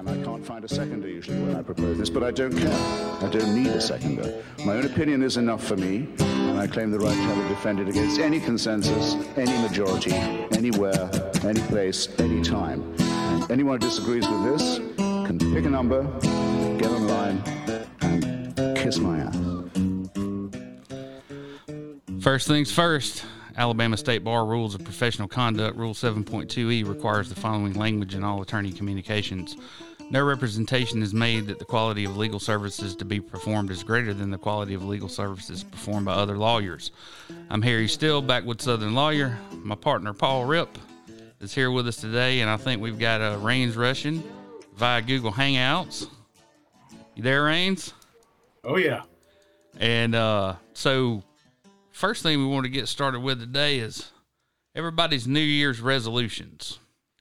And I can't find a seconder usually when I propose this, but I don't care. I don't need a seconder. My own opinion is enough for me, and I claim the right to have it defended against any consensus, any majority, anywhere, any place, any time. And anyone who disagrees with this can pick a number, get online, and kiss my ass. First things first. Alabama State Bar Rules of Professional Conduct, Rule 7.2e requires the following language in all attorney communications. No representation is made that the quality of legal services to be performed is greater than the quality of legal services performed by other lawyers. I'm Harry Still, Backwood Southern lawyer. My partner, Paul Ripp, is here with us today, and I think we've got uh, Rains Russian via Google Hangouts. You there, Rains? Oh, yeah. And uh, so first thing we want to get started with today is everybody's New Year's resolutions.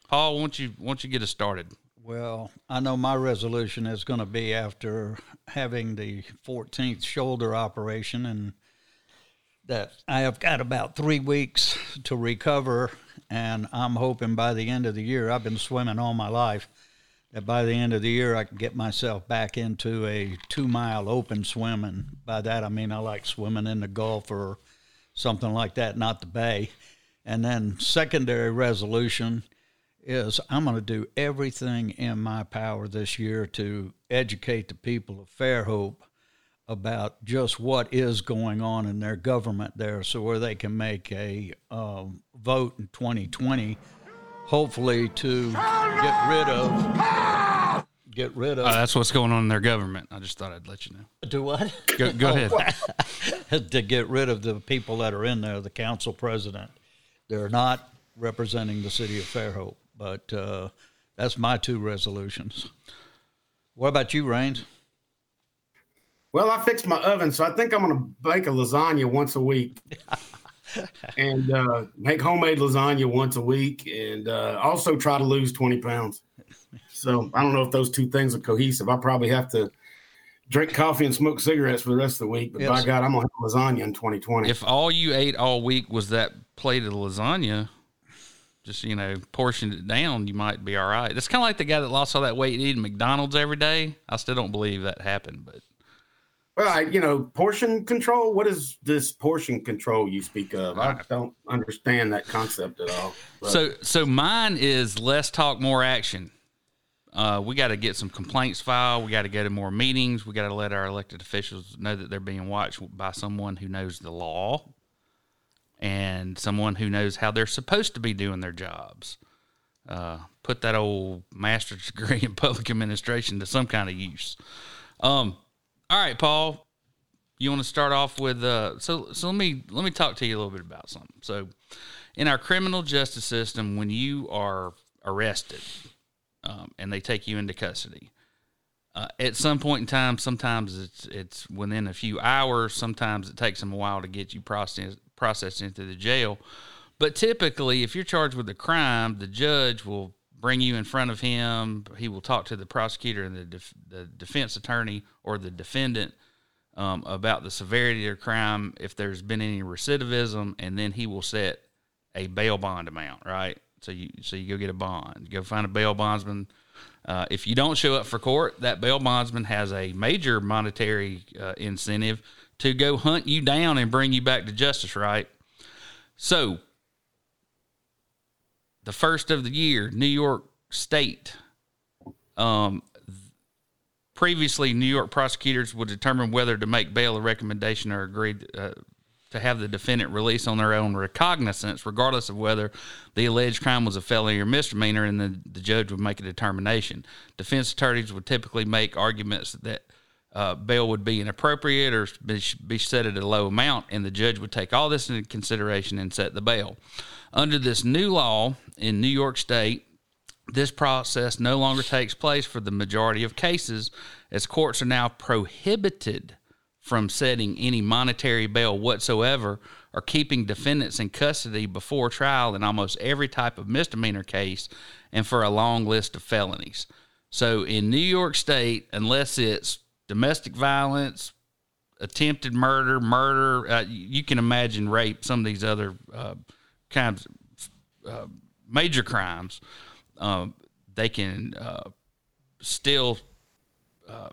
Paul, won't you won't you get us started? Well, I know my resolution is going to be after having the 14th shoulder operation, and that I have got about three weeks to recover, and I'm hoping by the end of the year. I've been swimming all my life. That by the end of the year, I can get myself back into a two mile open swim. And by that, I mean I like swimming in the Gulf or something like that, not the bay. And then secondary resolution is I'm going to do everything in my power this year to educate the people of Fairhope about just what is going on in their government there, so where they can make a um, vote in 2020, hopefully to get rid of get rid of. Uh, that's what's going on in their government. I just thought I'd let you know. Do what? Go, go ahead. to get rid of the people that are in there, the council president. They're not representing the city of Fairhope, but uh, that's my two resolutions. What about you, Rains? Well, I fixed my oven, so I think I'm going to bake a lasagna once a week. and uh, make homemade lasagna once a week, and uh, also try to lose 20 pounds. So I don't know if those two things are cohesive. I probably have to drink coffee and smoke cigarettes for the rest of the week. But yes. by God, I'm gonna have lasagna in 2020. If all you ate all week was that plate of lasagna, just you know, portioned it down, you might be all right. It's kind of like the guy that lost all that weight eating McDonald's every day. I still don't believe that happened, but. Well, I, you know, portion control. What is this portion control you speak of? I don't understand that concept at all. But. So, so mine is less talk, more action. Uh, we got to get some complaints filed. We got to go to more meetings. We got to let our elected officials know that they're being watched by someone who knows the law and someone who knows how they're supposed to be doing their jobs. Uh, put that old master's degree in public administration to some kind of use. Um, all right, Paul, you want to start off with uh, so so let me let me talk to you a little bit about something. So, in our criminal justice system, when you are arrested um, and they take you into custody. Uh, at some point in time, sometimes it's it's within a few hours. Sometimes it takes them a while to get you processed processed into the jail. But typically, if you're charged with a crime, the judge will bring you in front of him. He will talk to the prosecutor and the, def- the defense attorney or the defendant um, about the severity of the crime, if there's been any recidivism, and then he will set a bail bond amount, right? So you so you go get a bond, you go find a bail bondsman. Uh, if you don't show up for court, that bail bondsman has a major monetary uh, incentive to go hunt you down and bring you back to justice. Right. So the first of the year, New York State. Um, previously, New York prosecutors would determine whether to make bail a recommendation or agree uh, to have the defendant released on their own recognizance, regardless of whether the alleged crime was a felony or misdemeanor, and the, the judge would make a determination. Defense attorneys would typically make arguments that uh, bail would be inappropriate or be, be set at a low amount, and the judge would take all this into consideration and set the bail. Under this new law in New York State, this process no longer takes place for the majority of cases, as courts are now prohibited from setting any monetary bail whatsoever or keeping defendants in custody before trial in almost every type of misdemeanor case and for a long list of felonies. So in New York State, unless it's domestic violence, attempted murder, murder, uh, you can imagine rape, some of these other uh, kinds of uh, major crimes, um, they can uh, still uh,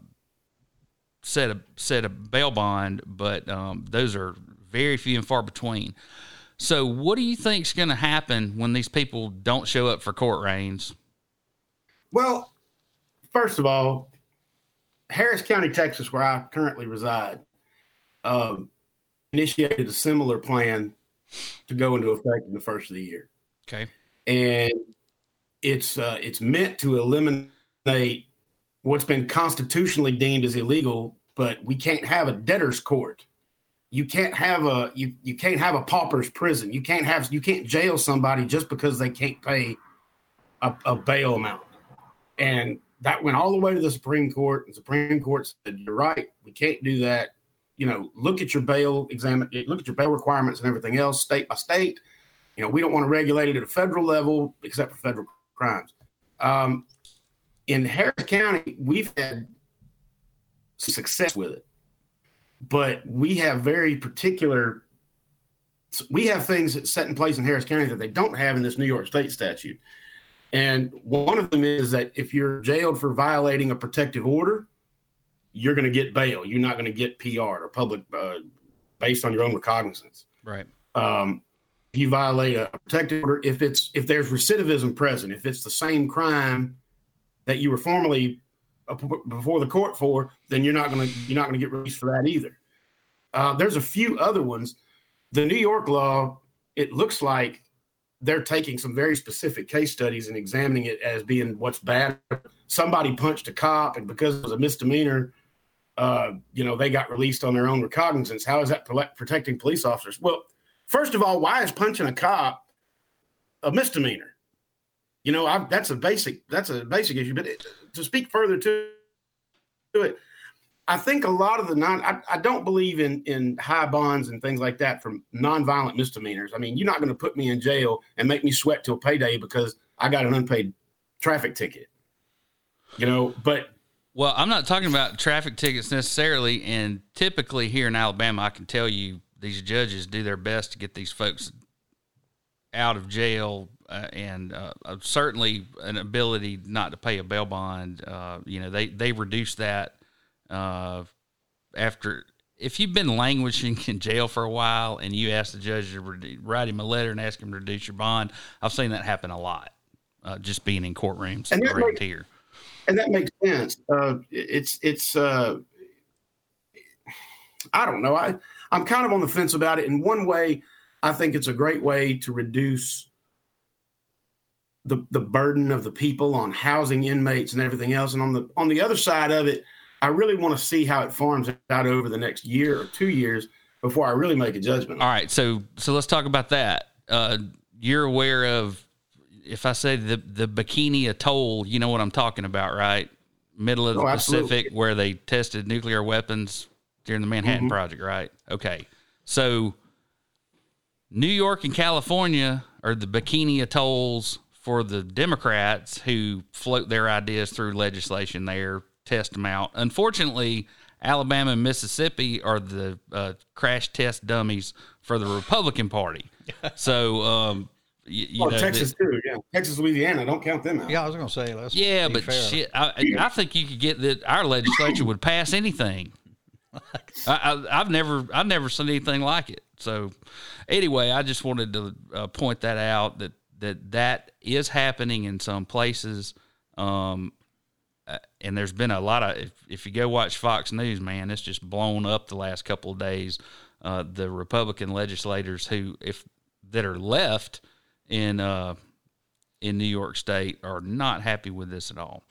set a set a bail bond, but um, those are very few and far between. So, what do you think is going to happen when these people don't show up for court Rains? Well, first of all, Harris County, Texas, where I currently reside, um, initiated a similar plan to go into effect in the first of the year. Okay, and it's uh, it's meant to eliminate what's been constitutionally deemed as illegal, but we can't have a debtor's court. You can't have a you you can't have a pauper's prison. You can't have you can't jail somebody just because they can't pay a, a bail amount. And that went all the way to the Supreme Court. And Supreme Court said, "You're right. We can't do that. You know, look at your bail examine, look at your bail requirements and everything else, state by state. You know, we don't want to regulate it at a federal level except for federal crimes. Um, in Harris County, we've had success with it, but we have very particular. We have things set in place in Harris County that they don't have in this New York State statute. And one of them is that if you're jailed for violating a protective order, you're going to get bail. You're not going to get PR or public uh, based on your own recognizance. Right. Um, you violate a protective order if it's if there's recidivism present, if it's the same crime that you were formerly before the court for, then you're not going to you're not going to get released for that either. Uh, there's a few other ones. The New York law, it looks like they're taking some very specific case studies and examining it as being what's bad. Somebody punched a cop, and because it was a misdemeanor, uh, you know, they got released on their own recognizance. How is that protecting police officers? Well, first of all, why is punching a cop a misdemeanor? You know, I, that's a basic that's a basic issue. But it, to speak further to, to it, I think a lot of the non I, I, don't believe in in high bonds and things like that from nonviolent misdemeanors. I mean, you're not going to put me in jail and make me sweat till payday because I got an unpaid traffic ticket. You know, but well, I'm not talking about traffic tickets necessarily. And typically here in Alabama, I can tell you these judges do their best to get these folks out of jail uh, and uh, certainly an ability not to pay a bail bond. Uh, you know, they they reduce that uh, after if you've been languishing in jail for a while and you ask the judge to re- write him a letter and ask him to reduce your bond. I've seen that happen a lot. Uh, just being in courtrooms around makes, here, and that makes sense. it's it's I don't know. I I'm kind of on the fence about it. In one way, I think it's a great way to reduce the the burden of the people on housing inmates and everything else. And on the on the other side of it, I really want to see how it farms out over the next year or two years before I really make a judgment. All right, so so let's talk about that. Uh, you're aware of if I say the the Bikini Atoll, you know what I'm talking about, right? Middle of the oh, Pacific, where they tested nuclear weapons during the Manhattan mm-hmm. Project, right? Okay, so New York and California are the Bikini Atolls for the Democrats who float their ideas through legislation there, test them out. Unfortunately, Alabama and Mississippi are the uh, crash test dummies for the Republican Party. So, um, you, you well, know, Texas the, too, yeah. Texas, Louisiana, don't count them out. Yeah, I was going to say, let's yeah, but shit, I, I, think you could get that our legislature would pass anything. I, have never, I've never seen anything like it. So, anyway, I just wanted to uh, point that out that that that is happening in some places. Um, and there's been a lot of if, if you go watch Fox News, man, it's just blown up the last couple of days. Uh, the Republican legislators who, if that are left in uh, in New York State, are not happy with this at all.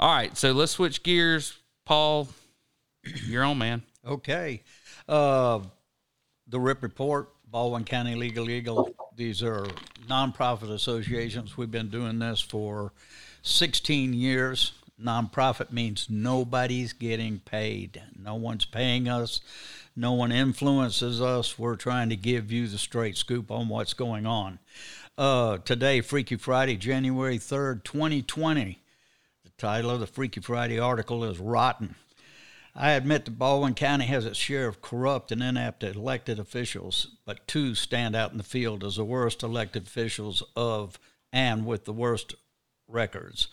All right, so let's switch gears. Paul, you're on, man. Okay, uh, the Ripp Report Baldwin County Legal Eagle. These are nonprofit associations. We've been doing this for 16 years. Nonprofit means nobody's getting paid. No one's paying us. No one influences us. We're trying to give you the straight scoop on what's going on. Uh, today, Freaky Friday, January 3rd, 2020. The title of the Freaky Friday article is Rotten. I admit that Baldwin County has its share of corrupt and inept elected officials, but two stand out in the field as the worst elected officials of and with the worst records.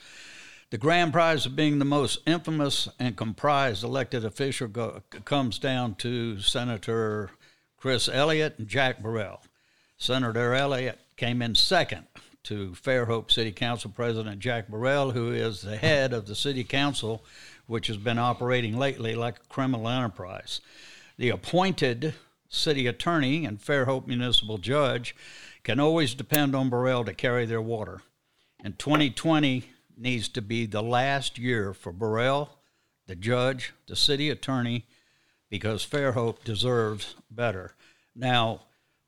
The grand prize of being the most infamous and comprised elected official go, comes down to Senator Chris Elliott and Jack Burrell. Senator Elliott came in second to Fairhope City Council President Jack Burrell, who is the head of the City Council, which has been operating lately like a criminal enterprise. The appointed city attorney and Fairhope municipal judge can always depend on Burrell to carry their water. In 2020 needs to be the last year for Burrell, the judge, the city attorney, because Fairhope deserves better. Now,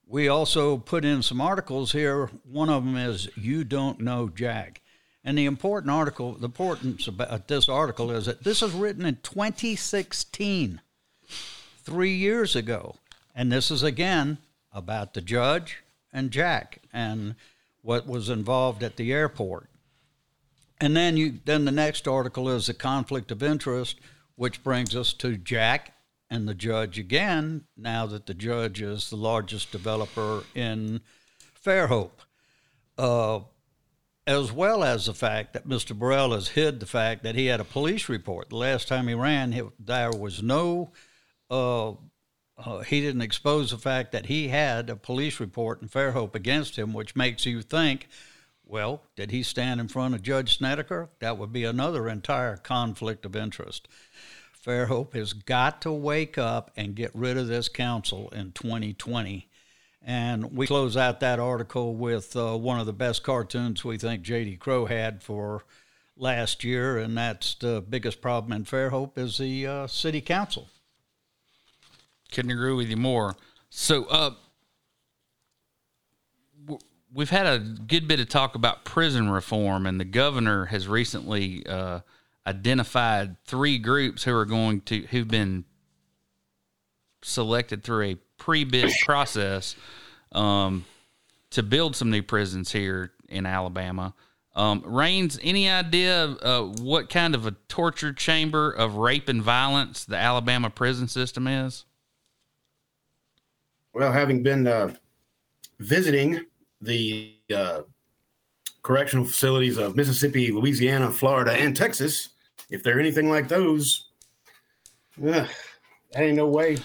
we also put in some articles here. One of them is You Don't Know Jack. And the important article, the importance about this article is that this is written in 2016, three years ago. And this is again about the judge and Jack and what was involved at the airport. And then you then the next article is the conflict of interest, which brings us to Jack and the judge again, now that the judge is the largest developer in Fairhope. Uh, as well as the fact that Mr. Burrell has hid the fact that he had a police report. The last time he ran, he, there was no, uh, uh, he didn't expose the fact that he had a police report in Fairhope against him, which makes you think, well, did he stand in front of Judge Snedeker? That would be another entire conflict of interest. Fairhope has got to wake up and get rid of this council in 2020. And we close out that article with uh, one of the best cartoons we think J.D. Crowe had for last year, and that's the biggest problem in Fairhope is the uh, city council. Couldn't agree with you more. So, uh, we've had a good bit of talk about prison reform, and the governor has recently uh, identified three groups who are going to who've been selected through a pre-bid process um, to build some new prisons here in Alabama. Um, Rains, any idea uh, what kind of a torture chamber of rape and violence the Alabama prison system is? Well, having been uh, visiting the uh, correctional facilities of Mississippi, Louisiana, Florida, and Texas, if they're anything like those, ugh, that ain't no way.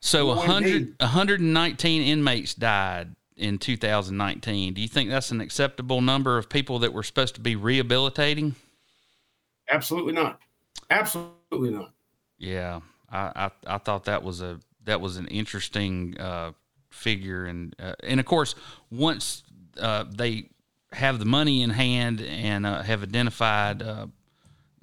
So no 100, 119 inmates died in 2019. Do you think that's an acceptable number of people that we're supposed to be rehabilitating? Absolutely not. Absolutely not. Yeah, I, I, I thought that was a that was an interesting uh, figure, and uh, and of course once uh, they have the money in hand and uh, have identified uh,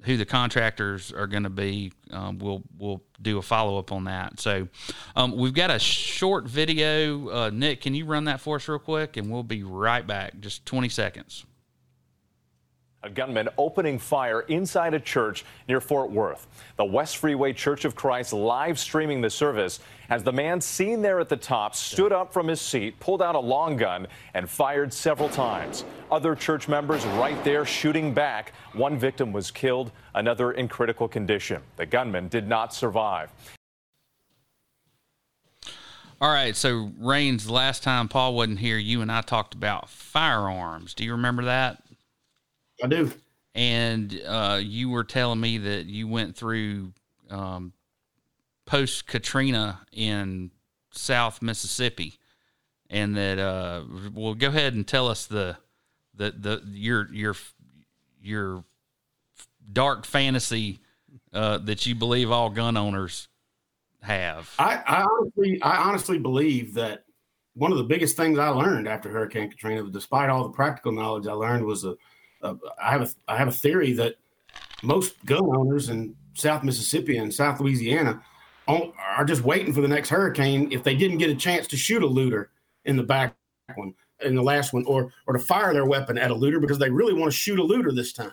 who the contractors are going to be, um, we'll we'll do a follow up on that. So um, we've got a short video. Uh, Nick, can you run that for us real quick, and we'll be right back. Just twenty seconds. A gunman opening fire inside a church near Fort Worth. The West Freeway Church of Christ live streaming the service as the man seen there at the top stood up from his seat, pulled out a long gun, and fired several times. Other church members right there shooting back. One victim was killed, another in critical condition. The gunman did not survive. All right, so Rains, last time Paul wasn't here, you and I talked about firearms. Do you remember that? I do. And uh, you were telling me that you went through um, post Katrina in South Mississippi, and that uh, well, go ahead and tell us the the the your your your dark fantasy uh, that you believe all gun owners have. I, I honestly, I honestly believe that one of the biggest things I learned after Hurricane Katrina, despite all the practical knowledge I learned, was a uh, I have a I have a theory that most gun owners in South Mississippi and South Louisiana are just waiting for the next hurricane if they didn't get a chance to shoot a looter in the back one in the last one or or to fire their weapon at a looter because they really want to shoot a looter this time.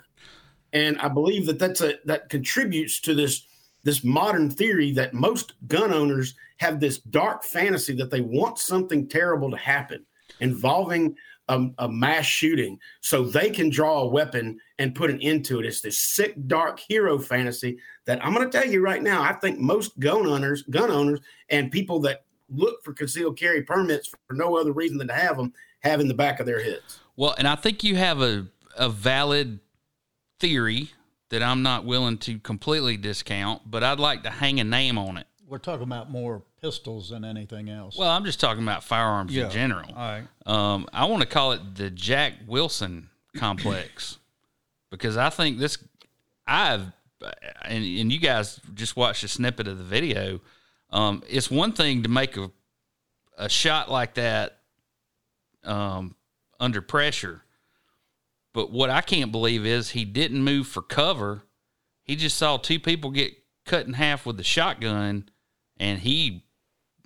And i believe that that's a that contributes to this this modern theory that most gun owners have this dark fantasy that they want something terrible to happen involving a, a, mass shooting so they can draw a weapon and put an end to it. It's this sick, dark hero fantasy that I'm going to tell you right now. I think most gun owners, gun owners, and people that look for concealed carry permits for no other reason than to have them have in the back of their heads. Well, and I think you have a a valid theory that I'm not willing to completely discount, but I'd like to hang a name on it. We're talking about more pistols than anything else. Well, I'm just talking about firearms Yeah. in general. All right. Um, I want to call it the Jack Wilson complex because I think this. I've and and you guys just watched a snippet of the video. Um, it's one thing to make a a shot like that um, under pressure, but what I can't believe is he didn't move for cover. He just saw two people get cut in half with the shotgun, and he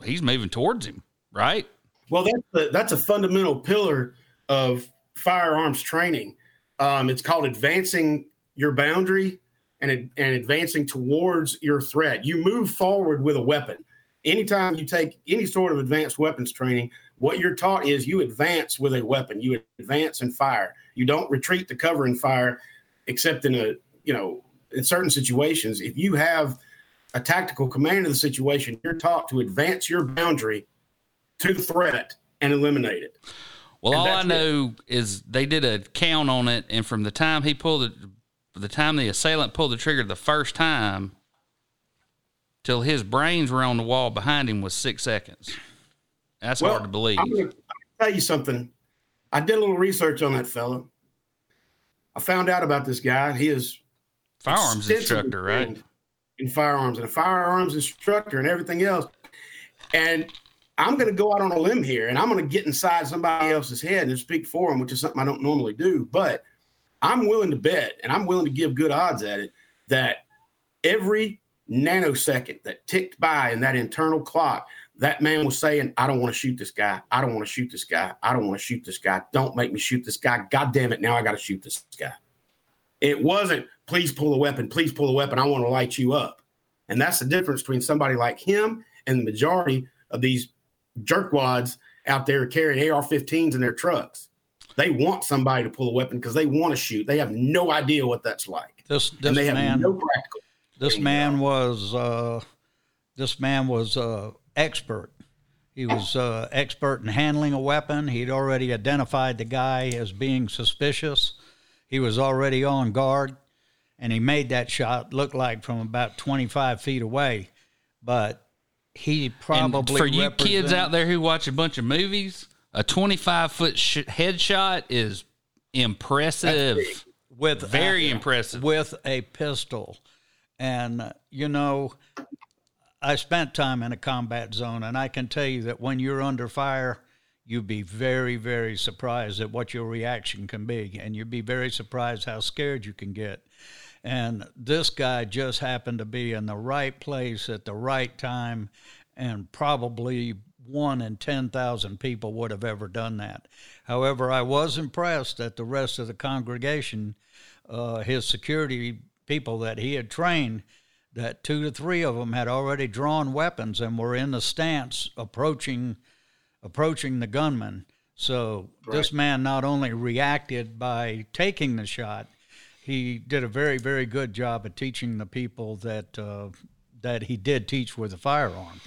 he's moving towards him. Right? Well, that's a, that's a fundamental pillar of firearms training. Um, it's called advancing your boundary and and advancing towards your threat. You move forward with a weapon. Anytime you take any sort of advanced weapons training, what you're taught is you advance with a weapon. You advance and fire. You don't retreat to cover and fire, except in a you know in certain situations. If you have a tactical command of the situation, you're taught to advance your boundary to the threat and eliminate it. Well, And all I know is they did a count on it, and from the time he pulled it, the time the assailant pulled the trigger the first time, till his brains were on the wall behind him was six seconds. That's hard to believe. I'm to tell you something. I did a little research on that fellow. I found out about this guy. He is Firearms instructor, right? In firearms and a firearms instructor and everything else. And I'm going to go out on a limb here and I'm going to get inside somebody else's head and speak for them, which is something I don't normally do. But I'm willing to bet and I'm willing to give good odds at it that every nanosecond that ticked by in that internal clock, that man was saying, I don't want to shoot this guy. I don't want to shoot this guy. I don't want to shoot this guy. Don't make me shoot this guy. God damn it. Now I got to shoot this guy. It wasn't, please pull a weapon. Please pull a weapon. I want to light you up. And that's the difference between somebody like him and the majority of these jerkwads out there carrying AR 15s in their trucks. They want somebody to pull a weapon because they want to shoot. They have no idea what that's like. This this man no practical. this man was uh, this man was uh, expert. He was uh, expert in handling a weapon. He'd already identified the guy as being suspicious. He was already on guard, and he made that shot look like from about 25 feet away. But he And probably for you kids out there who watch a bunch of movies, a 25 foot sh- headshot is impressive. with Very a- impressive. with a pistol. And uh, you know, I spent time in a combat zone, and I can tell you that when you're under fire, you'd be very, very surprised at what your reaction can be, and you'd be very surprised how scared you can get. And this guy just happened to be in the right place at the right time, and probably one in 10,000 people would have ever done that. However, I was impressed that the rest of the congregation, uh, his security people that he had trained, that two to three of them had already drawn weapons and were in the stance approaching approaching the gunman. So this man not only reacted by taking the shot, he did a very very good job of teaching the people that uh, that he did teach with a firearm.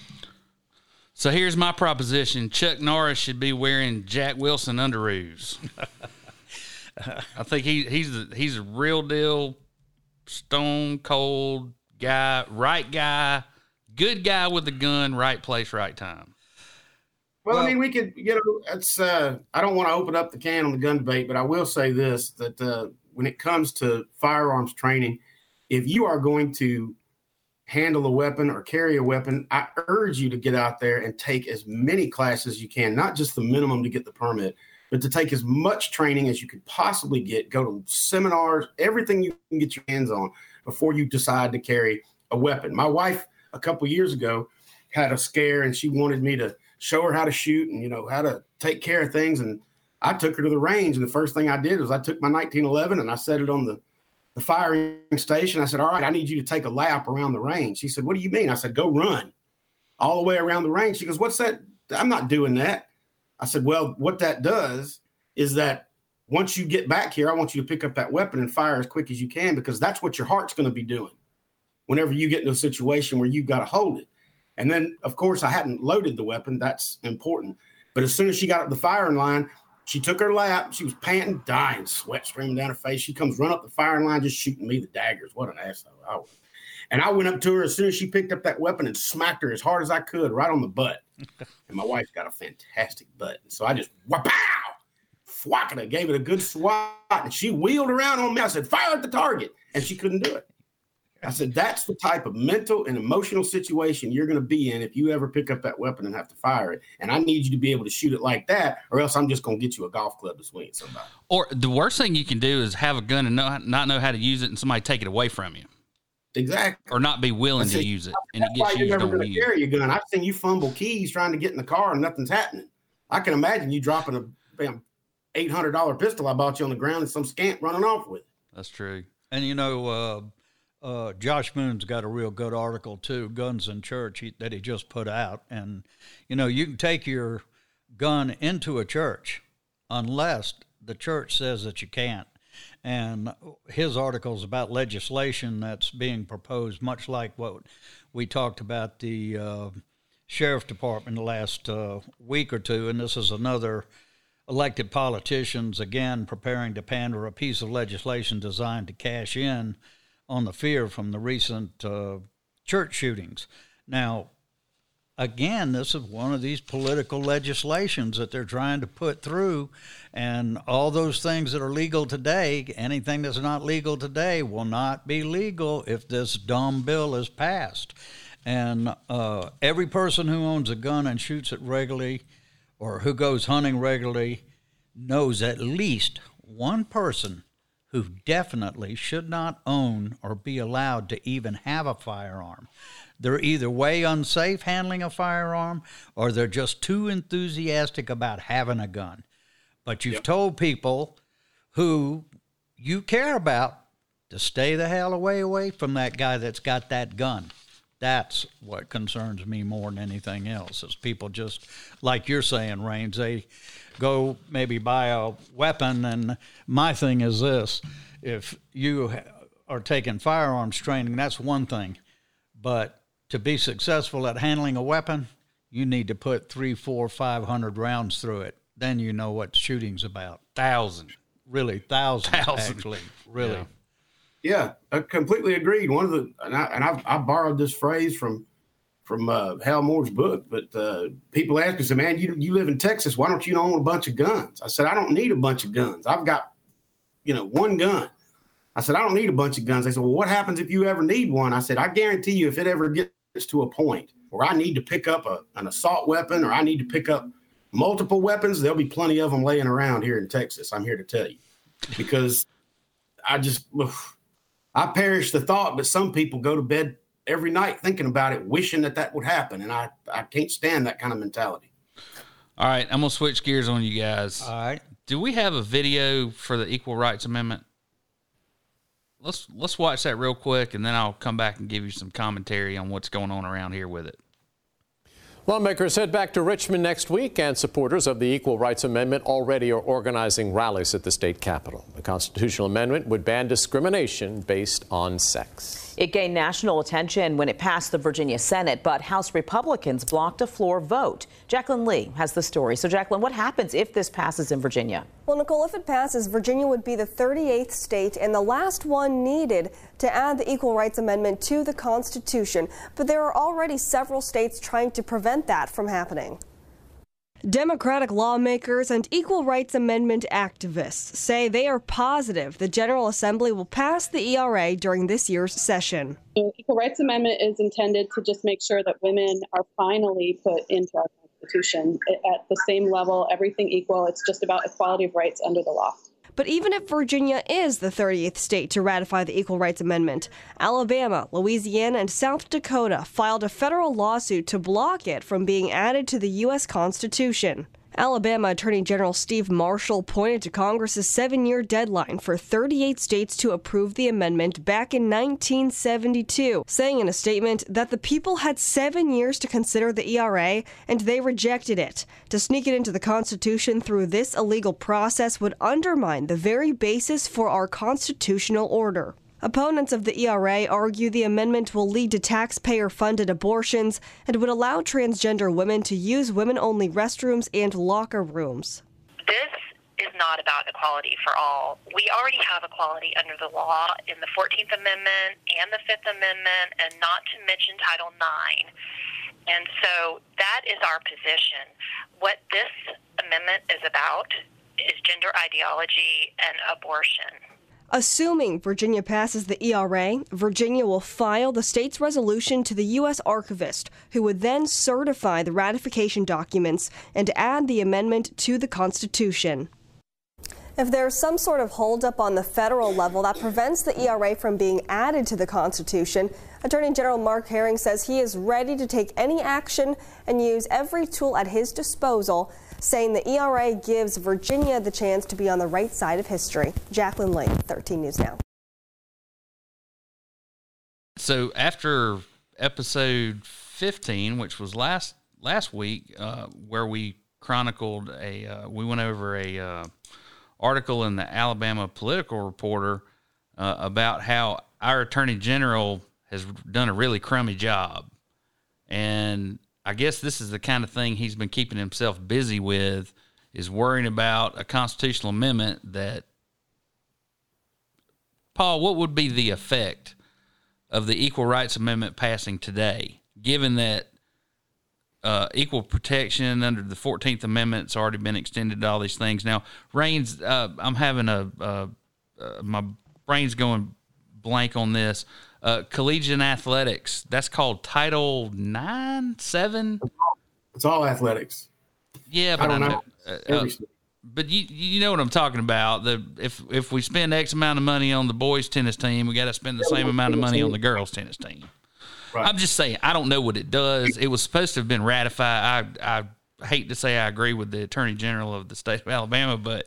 So here's my proposition: Chuck Norris should be wearing Jack Wilson underoos. I think he he's a, he's a real deal, stone cold guy, right guy, good guy with a gun, right place, right time. Well, Well- I mean, we could, you know, it's. Uh, I don't want to open up the can on the gun debate, but I will say this: that uh, when it comes to firearms training, if you are going to handle a weapon or carry a weapon, I urge you to get out there and take as many classes as you can, not just the minimum to get the permit, but to take as much training as you could possibly get. Go to seminars, everything you can get your hands on before you decide to carry a weapon. My wife, a couple years ago, had a scare and she wanted me to show her how to shoot and you know how to take care of things and I took her to the range and the first thing I did was I took my 1911 and I set it on the the firing station. I said, "All right, I need you to take a lap around the range." She said, "What do you mean?" I said, "Go run all the way around the range." She goes, "What's that?" I'm not doing that. I said, "Well, what that does is that once you get back here, I want you to pick up that weapon and fire as quick as you can because that's what your heart's going to be doing whenever you get into a situation where you've got to hold it." And then, of course, I hadn't loaded the weapon. That's important. But as soon as she got up the firing line, She took her lap. She was panting, dying, sweat streaming down her face. She comes run up the firing line, just shooting me the daggers. What an asshole I was. And I went up to her as soon as she picked up that weapon and smacked her as hard as I could, right on the butt. and my wife's got a fantastic butt. So I just, wow, whacked it, gave it a good swat, and she wheeled around on me. I said, fire at the target. And she couldn't do it. I said, that's the type of mental and emotional situation you're going to be in if you ever pick up that weapon and have to fire it. And I need you to be able to shoot it like that, or else I'm just going to get you a golf club to swing at somebody. Or the worst thing you can do is have a gun and not, not know how to use it, and somebody take it away from you. Exactly. Or not be willing to use it, and it gets used on you're never going to carry a gun. I've seen you fumble keys trying to get in the car and nothing's happening. I can imagine you dropping a bam, eight hundred dollar pistol I bought you on the ground and some scant running off with. It. That's true. And you know, uh, uh, Josh Moon's got a real good article too, "Guns in Church," he, that he just put out. And you know, you can take your gun into a church unless the church says that you can't. And his article is about legislation that's being proposed, much like what we talked about the uh, sheriff department the last uh, week or two. And this is another elected politicians again preparing to pander a piece of legislation designed to cash in on the fear from the recent uh, church shootings. Now, again, this is one of these political legislations that they're trying to put through, and all those things that are legal today, anything that's not legal today, will not be legal if this dumb bill is passed. And uh, every person who owns a gun and shoots it regularly or who goes hunting regularly knows at least one person who definitely should not own or be allowed to even have a firearm. They're either way unsafe handling a firearm or they're just too enthusiastic about having a gun. But you've yep. told people who you care about to stay the hell away away from that guy that's got that gun. That's what concerns me more than anything else. Is people just like you're saying, Rains, they go maybe buy a weapon. And my thing is this: if you are taking firearms training, that's one thing, but to be successful at handling a weapon, you need to put three, four, five hundred rounds through it. Then you know what shooting's about. Thousand, really, thousands, Thousand. actually, really. Yeah. Yeah, I completely agreed. One of the and I and I, I borrowed this phrase from from uh, Hal Moore's book, but uh, people ask me, "Say, man, you you live in Texas. Why don't you own a bunch of guns?" I said, "I don't need a bunch of guns. I've got, you know, one gun." I said, "I don't need a bunch of guns." They said, "Well, what happens if you ever need one?" I said, "I guarantee you, if it ever gets to a point where I need to pick up a, an assault weapon or I need to pick up multiple weapons, there'll be plenty of them laying around here in Texas. I'm here to tell you, because I just." I perish the thought, but some people go to bed every night thinking about it, wishing that that would happen, and I I can't stand that kind of mentality. All right, I'm gonna switch gears on you guys. All right. Do we have a video for the Equal Rights Amendment? Let's let's watch that real quick, and then I'll come back and give you some commentary on what's going on around here with it. Lawmakers head back to Richmond next week, and supporters of the Equal Rights Amendment already are organizing rallies at the state capitol. The constitutional amendment would ban discrimination based on sex. It gained national attention when it passed the Virginia Senate, but House Republicans blocked a floor vote. Jacqueline Lee has the story. So, Jacqueline, what happens if this passes in Virginia? Well, Nicole, if it passes, Virginia would be the 38th state and the last one needed to add the Equal Rights Amendment to the Constitution. But there are already several states trying to prevent that from happening. Democratic lawmakers and equal rights amendment activists say they are positive the General Assembly will pass the ERA during this year's session. The Equal Rights Amendment is intended to just make sure that women are finally put into our Constitution at the same level, everything equal. It's just about equality of rights under the law. But even if Virginia is the 30th state to ratify the Equal Rights Amendment, Alabama, Louisiana, and South Dakota filed a federal lawsuit to block it from being added to the U.S. Constitution. Alabama Attorney General Steve Marshall pointed to Congress's seven year deadline for 38 states to approve the amendment back in 1972, saying in a statement that the people had seven years to consider the ERA and they rejected it. To sneak it into the Constitution through this illegal process would undermine the very basis for our constitutional order. Opponents of the ERA argue the amendment will lead to taxpayer funded abortions and would allow transgender women to use women only restrooms and locker rooms. This is not about equality for all. We already have equality under the law in the 14th Amendment and the Fifth Amendment, and not to mention Title IX. And so that is our position. What this amendment is about is gender ideology and abortion. Assuming Virginia passes the ERA, Virginia will file the state's resolution to the U.S. Archivist, who would then certify the ratification documents and add the amendment to the Constitution. If there's some sort of holdup on the federal level that prevents the ERA from being added to the Constitution, Attorney General Mark Herring says he is ready to take any action and use every tool at his disposal saying the ERA gives Virginia the chance to be on the right side of history. Jacqueline Lee, 13 News Now. So after episode 15, which was last last week, uh, where we chronicled a, uh, we went over a uh, article in the Alabama Political Reporter uh, about how our Attorney General has done a really crummy job, and I guess this is the kind of thing he's been keeping himself busy with is worrying about a constitutional amendment that Paul, what would be the effect of the Equal Rights Amendment passing today, given that uh, equal protection under the 14th Amendment has already been extended to all these things? Now, Rains, uh, I'm having a, uh, my brain's going blank on this uh, collegiate athletics. That's called Title Nine, Seven. It's all athletics. Yeah, but I, don't I know. know uh, uh, but you you know what I'm talking about. The if if we spend X amount of money on the boys tennis team, we got to spend the same amount of money on the girls tennis team. Right. I'm just saying I don't know what it does. It was supposed to have been ratified. I I hate to say I agree with the Attorney General of the state of Alabama, but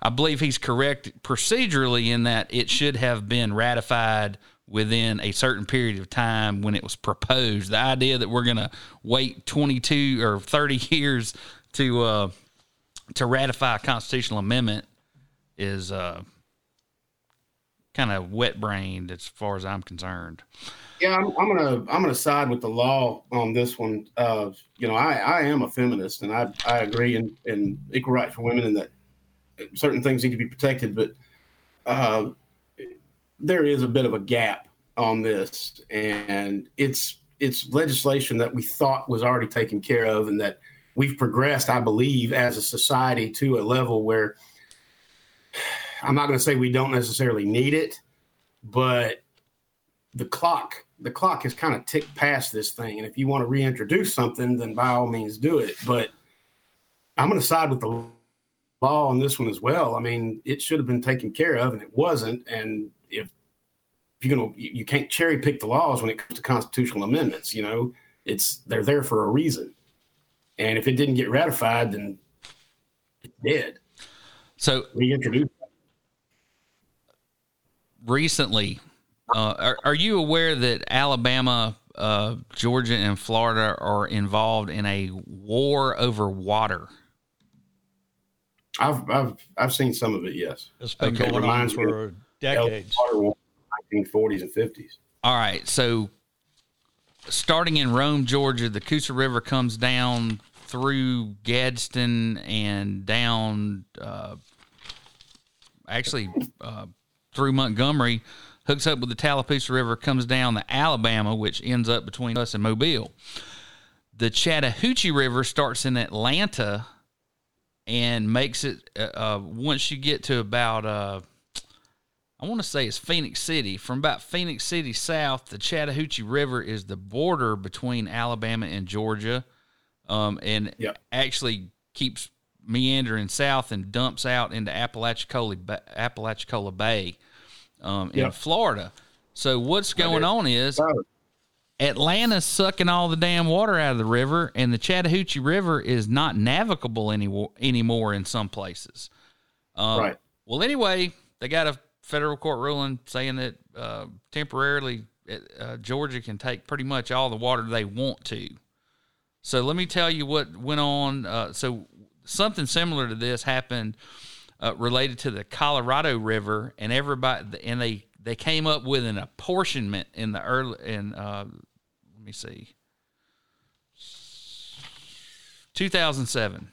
I believe he's correct procedurally in that it should have been ratified within a certain period of time when it was proposed. The idea that we're going to wait 22 or 30 years to uh, to ratify a constitutional amendment is uh, kind of wet brained as far as I'm concerned. Yeah, I'm, I'm, gonna I'm gonna side with the law on this one. Uh, you know, I, I am a feminist and I I agree in, in equal rights for women and that certain things need to be protected, but uh, there is a bit of a gap on this, and it's it's legislation that we thought was already taken care of, and that we've progressed, I believe, as a society to a level where I'm not going to say we don't necessarily need it, but the clock the clock has kind of ticked past this thing, and if you want to reintroduce something, then by all means do it. But I'm going to side with the law on this one as well. I mean, it should have been taken care of, and it wasn't. And if you're gonna, you can't cherry pick the laws when it comes to constitutional amendments. You know, it's they're there for a reason, and if it didn't get ratified, then it did. So reintroduce. Recently, uh, are, are you aware that Alabama, uh, Georgia, and Florida are involved in a war over water? I've I've I've seen some of it. Yes, it's been okay. going on for decades. 1940s and 50s. All right, so starting in Rome, Georgia, the Coosa River comes down through Gadsden and down, uh, actually uh, through Montgomery, hooks up with the Tallapoosa River, comes down the Alabama, which ends up between us and Mobile. The Chattahoochee River starts in Atlanta and makes it uh, uh, once you get to about uh, I want to say it's Phenix City. From about Phenix City south, the Chattahoochee River is the border between Alabama and Georgia, um, and yep. actually keeps meandering south and dumps out into Apalachicola, Apalachicola Bay um, in yep. Florida. So what's going on is Atlanta's sucking all the damn water out of the river, and the Chattahoochee River is not navigable anymore anymore in some places. Um, right. Well, anyway, they got a federal court ruling saying that uh, temporarily uh, Georgia can take pretty much all the water they want to. So let me tell you what went on. Uh, so something similar to this happened uh, related to the Colorado River, and everybody and they they came up with an apportionment in the early in uh, let me see 2007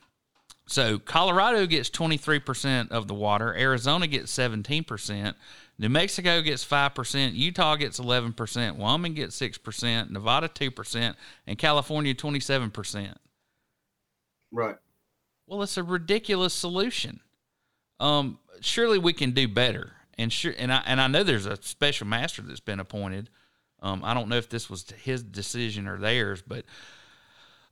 So Colorado gets 23% of the water, Arizona gets 17%, New Mexico gets 5%, Utah gets 11%, Wyoming gets 6%, Nevada 2%, and California 27%. Right. Well, it's a ridiculous solution. Um, surely we can do better. And sure, and I and I know there's a special master that's been appointed. Um, I don't know if this was his decision or theirs, but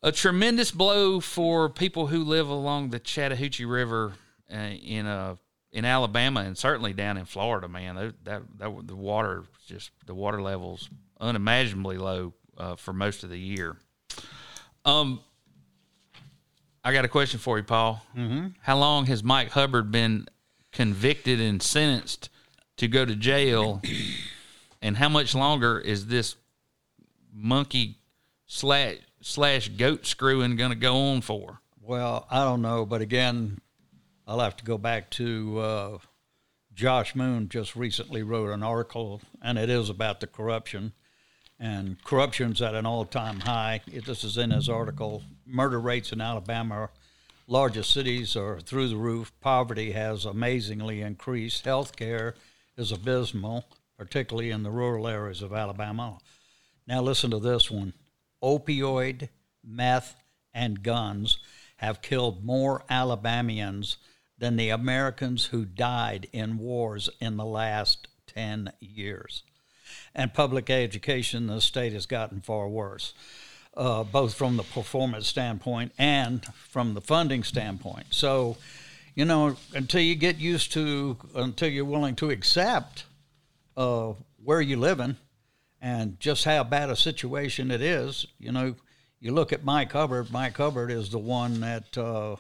a tremendous blow for people who live along the Chattahoochee River uh, in uh, in Alabama and certainly down in Florida. Man, that that, that the water just the water levels unimaginably low uh, for most of the year. Um, I got a question for you, Paul. Mm-hmm. How long has Mike Hubbard been convicted and sentenced to go to jail? and how much longer is this monkey slash slash goat screwing going to go on for? Well, I don't know, but again, I'll have to go back to uh, Josh Moon. Just recently wrote an article, and it is about the corruption, and corruption's at an all-time high. This is in his article. Murder rates in Alabama, largest cities, are through the roof. Poverty has amazingly increased. Health care is abysmal, particularly in the rural areas of Alabama. Now, listen to this one opioid, meth, and guns have killed more Alabamians than the Americans who died in wars in the last 10 years. And public education in the state has gotten far worse, uh, both from the performance standpoint and from the funding standpoint. So, you know, until you get used to, until you're willing to accept uh, where you're living and just how bad a situation it is, you know, you look at Mike Hubbard. Mike Hubbard is the one that uh,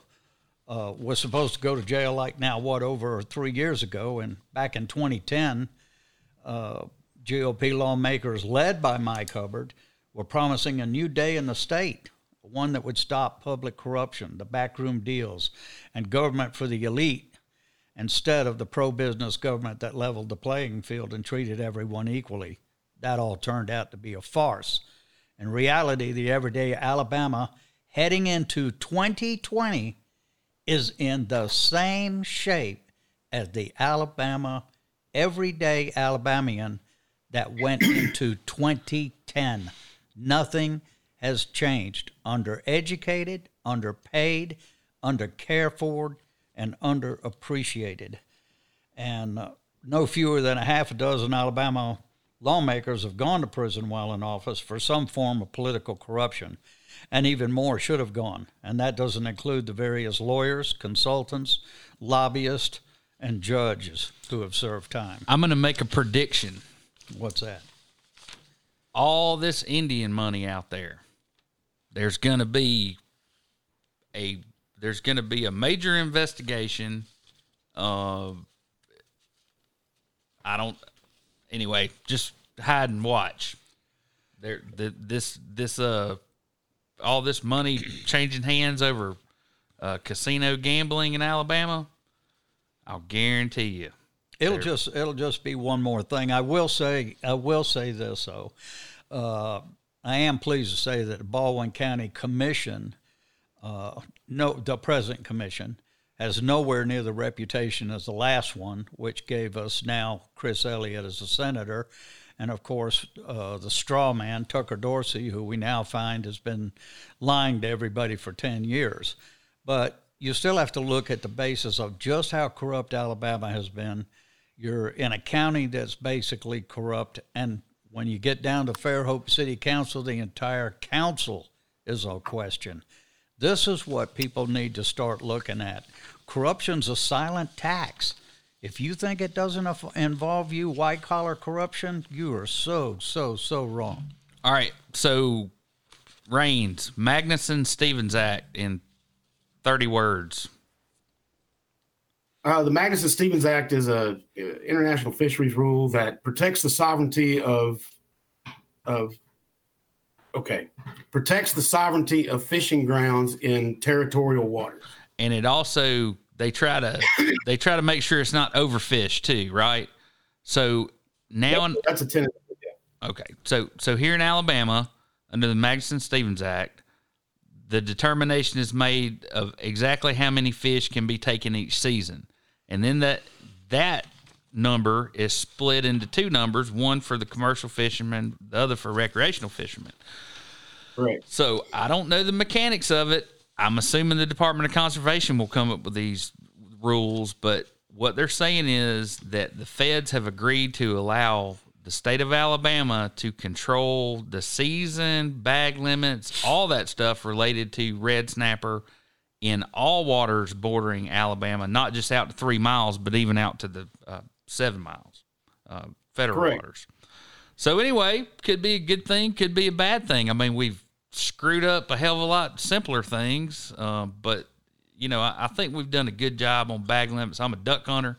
uh, was supposed to go to jail like now, what, over three years ago. And back in 2010, uh, GOP lawmakers led by Mike Hubbard were promising a new day in the state, one that would stop public corruption, the backroom deals, and government for the elite instead of the pro business government that leveled the playing field and treated everyone equally. That all turned out to be a farce. In reality, the everyday Alabama heading into 2020 is in the same shape as the Alabama, everyday Alabamian that went into 2010. Nothing has changed. Undereducated, underpaid, undercared for, and underappreciated. And uh, no fewer than a half a dozen Alabama lawmakers have gone to prison while in office for some form of political corruption, and even more should have gone. And that doesn't include the various lawyers, consultants, lobbyists, and judges who have served time. I'm going to make a prediction. What's that? All this Indian money out there, there's going to be a there's going to be a major investigation. Uh, I don't anyway, just hide and watch. There, the, this, this, uh, all this money changing hands over uh, casino gambling in Alabama. I'll guarantee you, it'll just it'll just be one more thing. I will say I will say this though. Uh, I am pleased to say that the Baldwin County Commission, uh, no, the present commission, has nowhere near the reputation as the last one, which gave us now Chris Elliott as a senator. And of course, uh, the straw man, Tucker Dorsey, who we now find has been lying to everybody for 10 years. But you still have to look at the basis of just how corrupt Alabama has been. You're in a county that's basically corrupt. And when you get down to Fairhope City Council, the entire council is a question. This is what people need to start looking at. Corruption's a silent tax. If you think it doesn't involve you, white collar corruption, you are so, so, so wrong. All right. So, Rains, Magnuson Stevens Act in 30 words. Uh, the Magnuson Stevens Act is a uh, international fisheries rule that protects the sovereignty of of okay, protects the sovereignty of fishing grounds in territorial waters. And it also they try to they try to make sure it's not overfished too, right? So now that's, that's a tenant. Yeah. Okay, so so here in Alabama, under the Magnuson Stevens Act, the determination is made of exactly how many fish can be taken each season, and then that that number is split into two numbers: one for the commercial fishermen, the other for recreational fishermen. Right. So I don't know the mechanics of it. I'm assuming the Department of Conservation will come up with these rules, but what they're saying is that the feds have agreed to allow the state of Alabama to control the season, bag limits, all that stuff related to red snapper in all waters bordering Alabama, not just out to three miles, but even out to the uh, seven miles, uh, federal Correct. waters. So anyway, could be a good thing, could be a bad thing. I mean, we've screwed up a hell of a lot simpler things, um, but you know, I, I think we've done a good job on bag limits. I'm a duck hunter.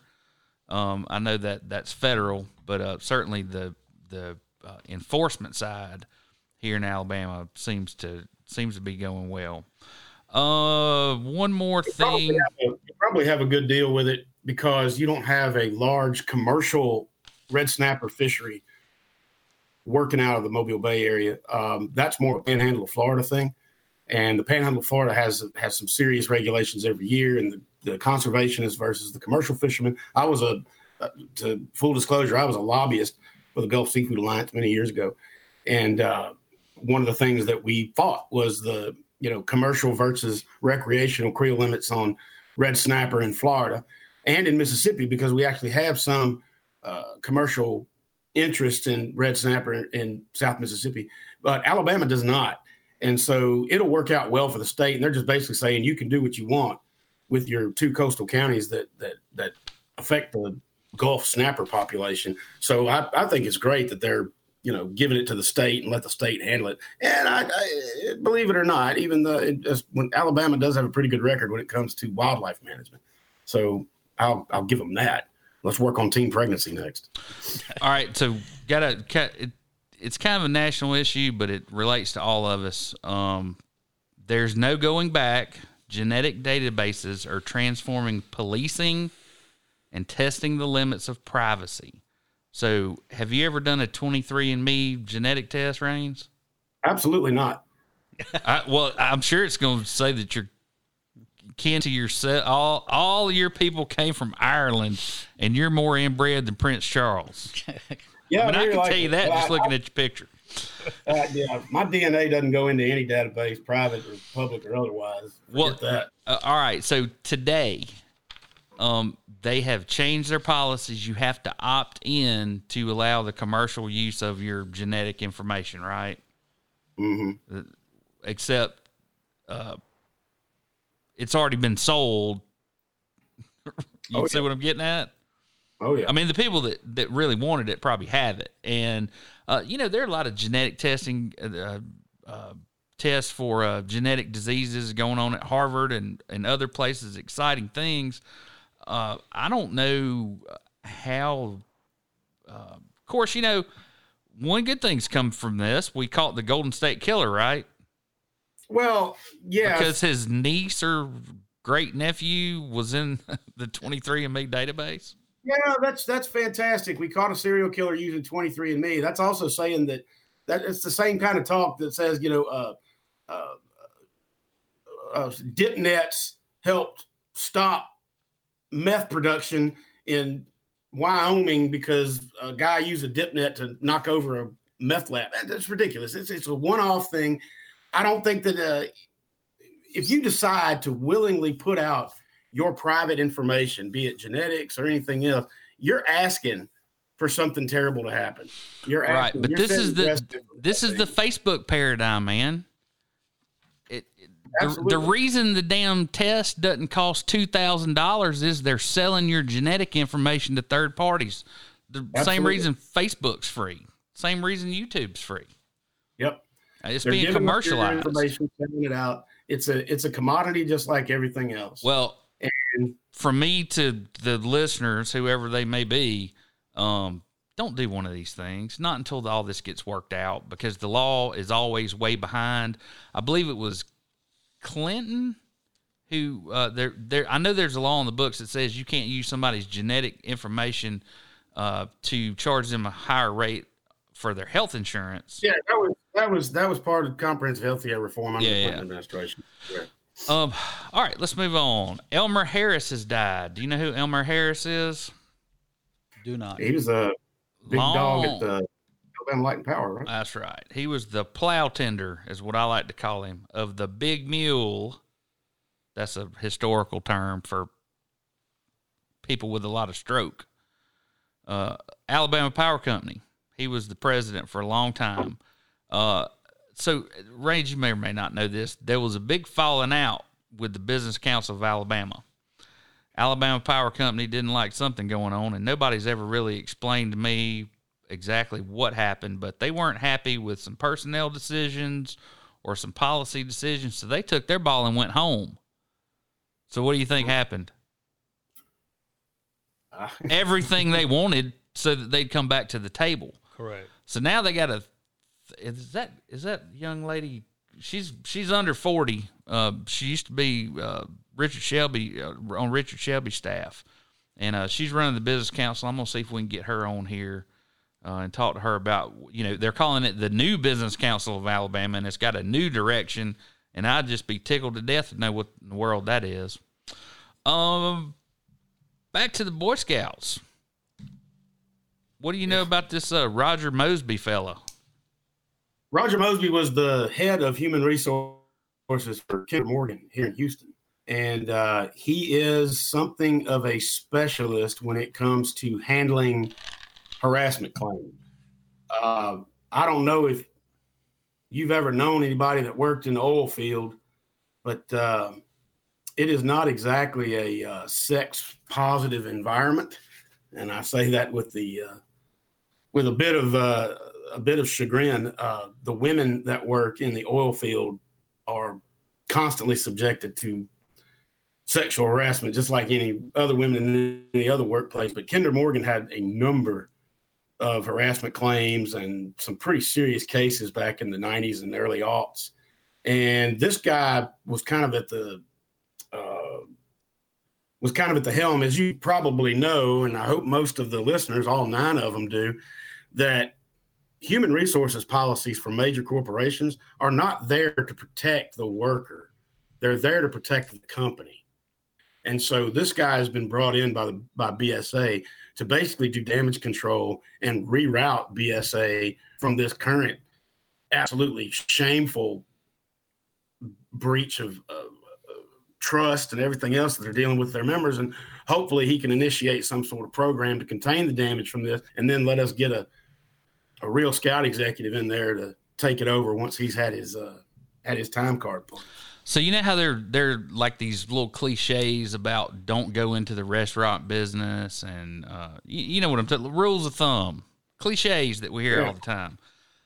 Um, I know that that's federal, but uh, certainly the the uh, enforcement side here in Alabama seems to seems to be going well. Uh, one more thing. a, you probably have a good deal with it because you don't have a large commercial red snapper fishery working out of the Mobile Bay area. Um, that's more a Panhandle of Florida thing, and the Panhandle of Florida has has some serious regulations every year, and the, the conservationists versus the commercial fishermen. I was a uh, to full disclosure, I was a lobbyist for the Gulf Seafood Alliance many years ago, and uh, one of the things that we fought was the you know commercial versus recreational creel limits on red snapper in Florida and in Mississippi because we actually have some uh, commercial interest in red snapper in, in South Mississippi, but Alabama does not. And so it'll work out well for the state. And they're just basically saying you can do what you want with your two coastal counties that that that affect the Gulf snapper population. So I, I think it's great that they're you know giving it to the state and let the state handle it. And I, I believe it or not, even though it when Alabama does have a pretty good record when it comes to wildlife management, so I'll I'll give them that. Let's work on teen pregnancy next. All right, so gotta ca- it, it's kind of a national issue, but it relates to all of us. Um, there's no going back. Genetic databases are transforming policing and testing the limits of privacy. So, have you ever done a 23andMe genetic test, Rains? Absolutely not. I, well, I'm sure it's going to say that you're kin to your set. All all your people came from Ireland, and you're more inbred than Prince Charles. Yeah, I mean, I very can tell likely. you that But just I- looking at your picture. Uh, yeah, my DNA doesn't go into any database, private or public or otherwise. Forget Well, that. Uh, all right. So today, um, they have changed their policies. You have to opt in to allow the commercial use of your genetic information, right? Mm-hmm. Except, uh, it's already been sold. you Oh, see yeah. what I'm getting at? Oh yeah. I mean, the people that, that really wanted it probably have it. And, uh, you know, there are a lot of genetic testing uh, uh, tests for uh, genetic diseases going on at Harvard and, and other places, exciting things. Uh, I don't know how, uh, of course, you know, one good thing's come from this. We caught the Golden State Killer, right? Well, yeah. Because his niece or great nephew was in the 23andMe database. Yeah, that's that's fantastic. We caught a serial killer using 23andMe. That's also saying that that it's the same kind of talk that says, you know, uh, uh, uh, dip nets helped stop meth production in Wyoming because a guy used a dip net to knock over a meth lab. That's ridiculous. It's, it's a one-off thing. I don't think that uh, if you decide to willingly put out your private information, be it genetics or anything else, you're asking for something terrible to happen. You're right but you're this is the this is the facebook paradigm man. It, it- the, the reason the damn test doesn't cost $2000 is they're selling your genetic information to third parties. The same reason facebook's free. Same reason youtube's free. Yep. Uh, it's They're being giving up your commercialized Information, sending it out. It's a it's a commodity just like everything else. well And- from me to the listeners whoever they may be um don't do one of these things not until all this gets worked out because the law is always way behind i believe it was clinton who uh there there i know there's a law in the books that says you can't use somebody's genetic information uh to charge them a higher rate for their health insurance. Yeah, that was that was that was part of comprehensive health care reform under Yeah, the yeah. Clinton administration. Yeah. Um, all right, let's move on. Elmer Harris has died. Do you know who Elmer Harris is? Do not. He was a big dog at the Alabama Light and Power, right? That's right. He was the plow tender, is what I like to call him, of the big mule. That's a historical term for people with a lot of stroke. Uh, Alabama Power Company. He was the president for a long time. Uh, so, Rains, you may or may not know this. There was a big falling out with the Business Council of Alabama. Alabama Power Company didn't like something going on, and nobody's ever really explained to me exactly what happened, but they weren't happy with some personnel decisions or some policy decisions, so they took their ball and went home. So, what do you think happened? Everything they wanted so that they'd come back to the table. Correct. So now they got a. Is that is that young lady? She's she's under forty. Uh, she used to be uh, Richard Shelby uh, on Richard Shelby's staff, and uh, she's running the business council. I'm gonna see if we can get her on here uh, and talk to her about. You know, they're calling it the new Business Council of Alabama, and it's got a new direction. And I'd just be tickled to death to know what in the world that is. Um, back to the Boy Scouts. What do you know about this uh, Roger Mosby fellow? Roger Mosby was the head of human resources for Kinder Morgan here in Houston. And uh, he is something of a specialist when it comes to handling harassment claims. Uh, I don't know if you've ever known anybody that worked in the oil field, but uh, it is not exactly a uh, sex positive environment. And I say that with the uh, with a bit of uh, a bit of chagrin. Uh, the women that work in the oil field are constantly subjected to sexual harassment, just like any other women in any other workplace. But Kinder Morgan had a number of harassment claims and some pretty serious cases back in the 90s and early aughts. And this guy was kind of at the uh, was kind of at the helm, as you probably know, and I hope most of the listeners, all nine of them, do, that human resources policies for major corporations are not there to protect the worker; they're there to protect the company. And so this guy has been brought in by the by BSA to basically do damage control and reroute BSA from this current absolutely shameful breach of, of trust and everything else that they're dealing with their members. And hopefully he can initiate some sort of program to contain the damage from this and then let us get a, a real scout executive in there to take it over once he's had his uh, had his time card pulled. So you know how they're they're like these little cliches about don't go into the restaurant business and uh, you, you know what I'm talking rules of thumb cliches that we hear Yeah. all the time.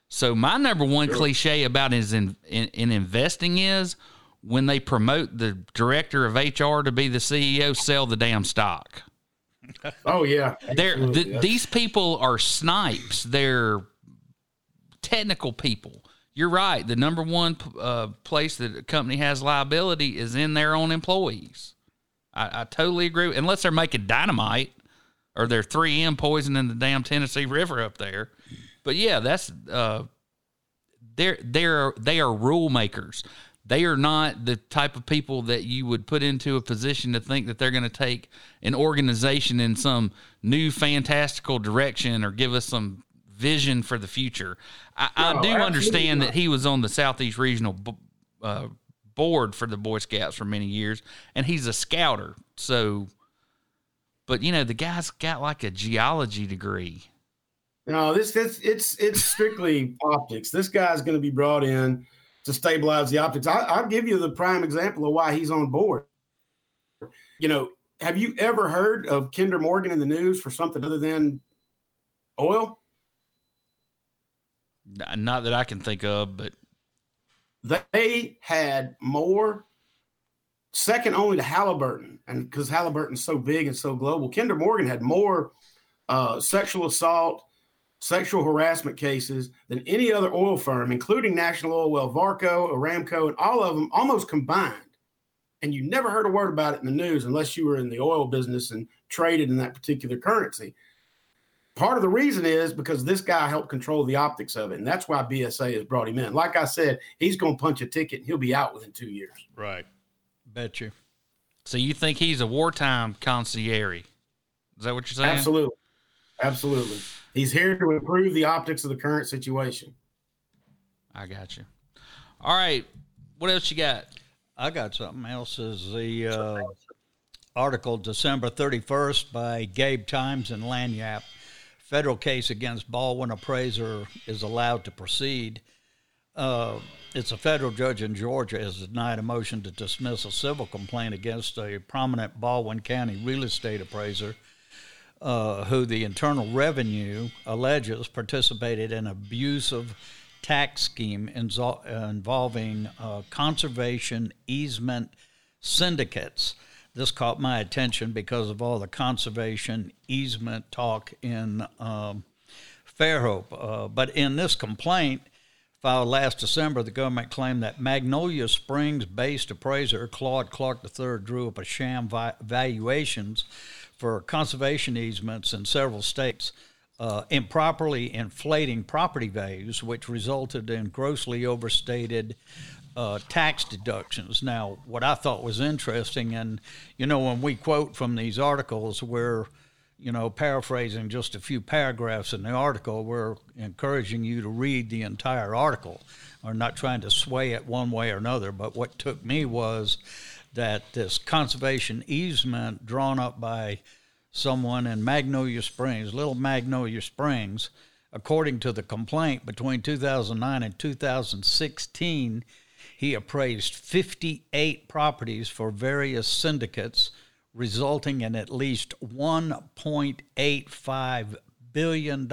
So my number one cliche about is in, in in investing is when they promote the director of HR to be the CEO, sell the damn stock. Oh yeah, They're th- these people are snipes. They're technical people. You're right. The number one uh, place that a company has liability is in their own employees. I, I totally agree. Unless they're making dynamite or they're 3M poisoning the damn Tennessee River up there. But yeah, that's uh, they're they're they are rule makers. They are not the type of people that you would put into a position to think that they're going to take an organization in some new fantastical direction or give us some vision for the future. I, I do understand not. that he was on the Southeast Regional uh, board for the Boy Scouts for many years, and he's a scouter. So, but you know, the guy's got like a geology degree. No, this this it's it's strictly optics. This guy's going to be brought in to stabilize the optics. I, I'll give you the prime example of why he's on board. You know, have you ever heard of Kinder Morgan in the news for something other than oil? Not that I can think of, but They had more, second only to Halliburton, and because Halliburton's so big and so global, Kinder Morgan had more uh, sexual assault, sexual harassment cases than any other oil firm, including National Oil Well, Varco, Aramco, and all of them almost combined. And you never heard a word about it in the news unless you were in the oil business and traded in that particular currency. part of the reason is because this guy helped control the optics of it, and that's why BSA has brought him in. Like I said, he's going to punch a ticket. and He'll be out within two years. Right. Bet you. So you think he's a wartime concierge? Is that what you're saying? Absolutely, absolutely. He's here to improve the optics of the current situation. I got you. All right. What else you got? I got something else. Is the uh, article December 31st by Gabe Tynes and Lagniappe. Federal case against Baldwin appraiser is allowed to proceed. Uh, it's a federal judge in Georgia has denied a motion to dismiss a civil complaint against a prominent Baldwin County real estate appraiser uh, who the Internal Revenue alleges participated in abusive tax scheme uh, involving uh, conservation easement syndicates. This caught my attention because of all the conservation easement talk in um, Fairhope. Uh, but in this complaint, filed last December, the government claimed that Magnolia Springs based appraiser Claude Clark III drew up a sham vi- valuations for conservation easements in several states, uh, improperly inflating property values, which resulted in grossly overstated uh, tax deductions. Now, what I thought was interesting, and you know, when we quote from these articles, we're you know, paraphrasing just a few paragraphs in the article, we're encouraging you to read the entire article. We're not trying to sway it one way or another. But what took me was that this conservation easement drawn up by someone in Magnolia Springs, Little Magnolia Springs, according to the complaint, between 2009 and 2016, he appraised 58 properties for various syndicates resulting in at least $1.85 billion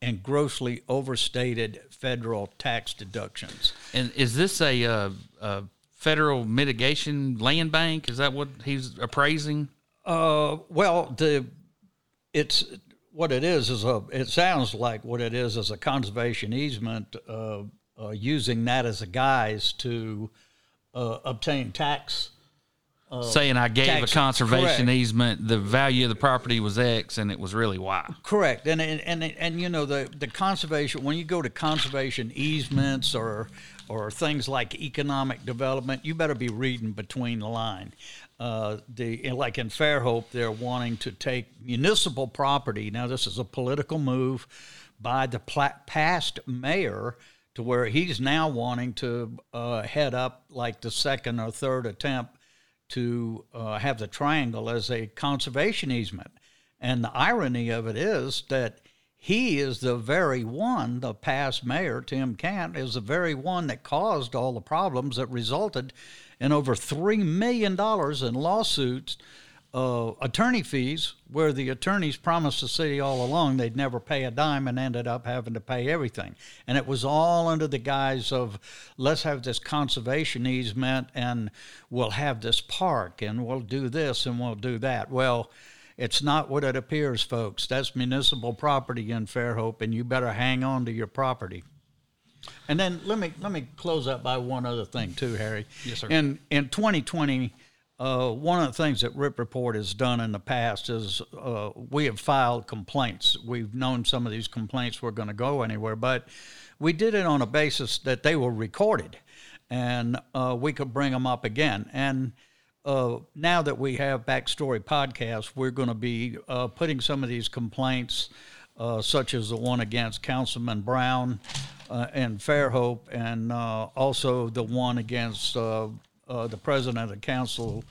in grossly overstated federal tax deductions. And is this a, uh, a federal mitigation land bank? Is that what he's appraising? Uh, well, the it's what it is is a. It sounds like what it is is a conservation easement, uh, uh, using that as a guise to uh, obtain tax uh, saying I gave tax, a conservation correct. easement, the value of the property was X, and it was really Y. Correct, and and and, and you know the the conservation when you go to conservation easements or or things like economic development, you better be reading between the line. Uh, the like in Fairhope, they're wanting to take municipal property. Now, this is a political move by the past mayor to where he's now wanting to uh, head up like the second or third attempt to uh, have the triangle as a conservation easement. And the irony of it is that he is the very one, the past mayor, Tim Kant, is the very one that caused all the problems that resulted in over $3 million in lawsuits uh, attorney fees where the attorneys promised the city all along they'd never pay a dime and ended up having to pay everything. And it was all under the guise of let's have this conservation easement and we'll have this park and we'll do this and we'll do that. Well, it's not what it appears, folks. That's municipal property in Fairhope, and you better hang on to your property. And then let me let me close up by one other thing too, Harry. Yes, sir. In in 2020 uh, one of the things that Ripp Report has done in the past is uh, we have filed complaints. We've known some of these complaints were going to go anywhere, but we did it on a basis that they were recorded and uh, we could bring them up again. And uh, now that we have Backstory Podcast, we're going to be uh, putting some of these complaints, uh, such as the one against Councilman Brown and Fairhope, and also the one against uh, the president of council,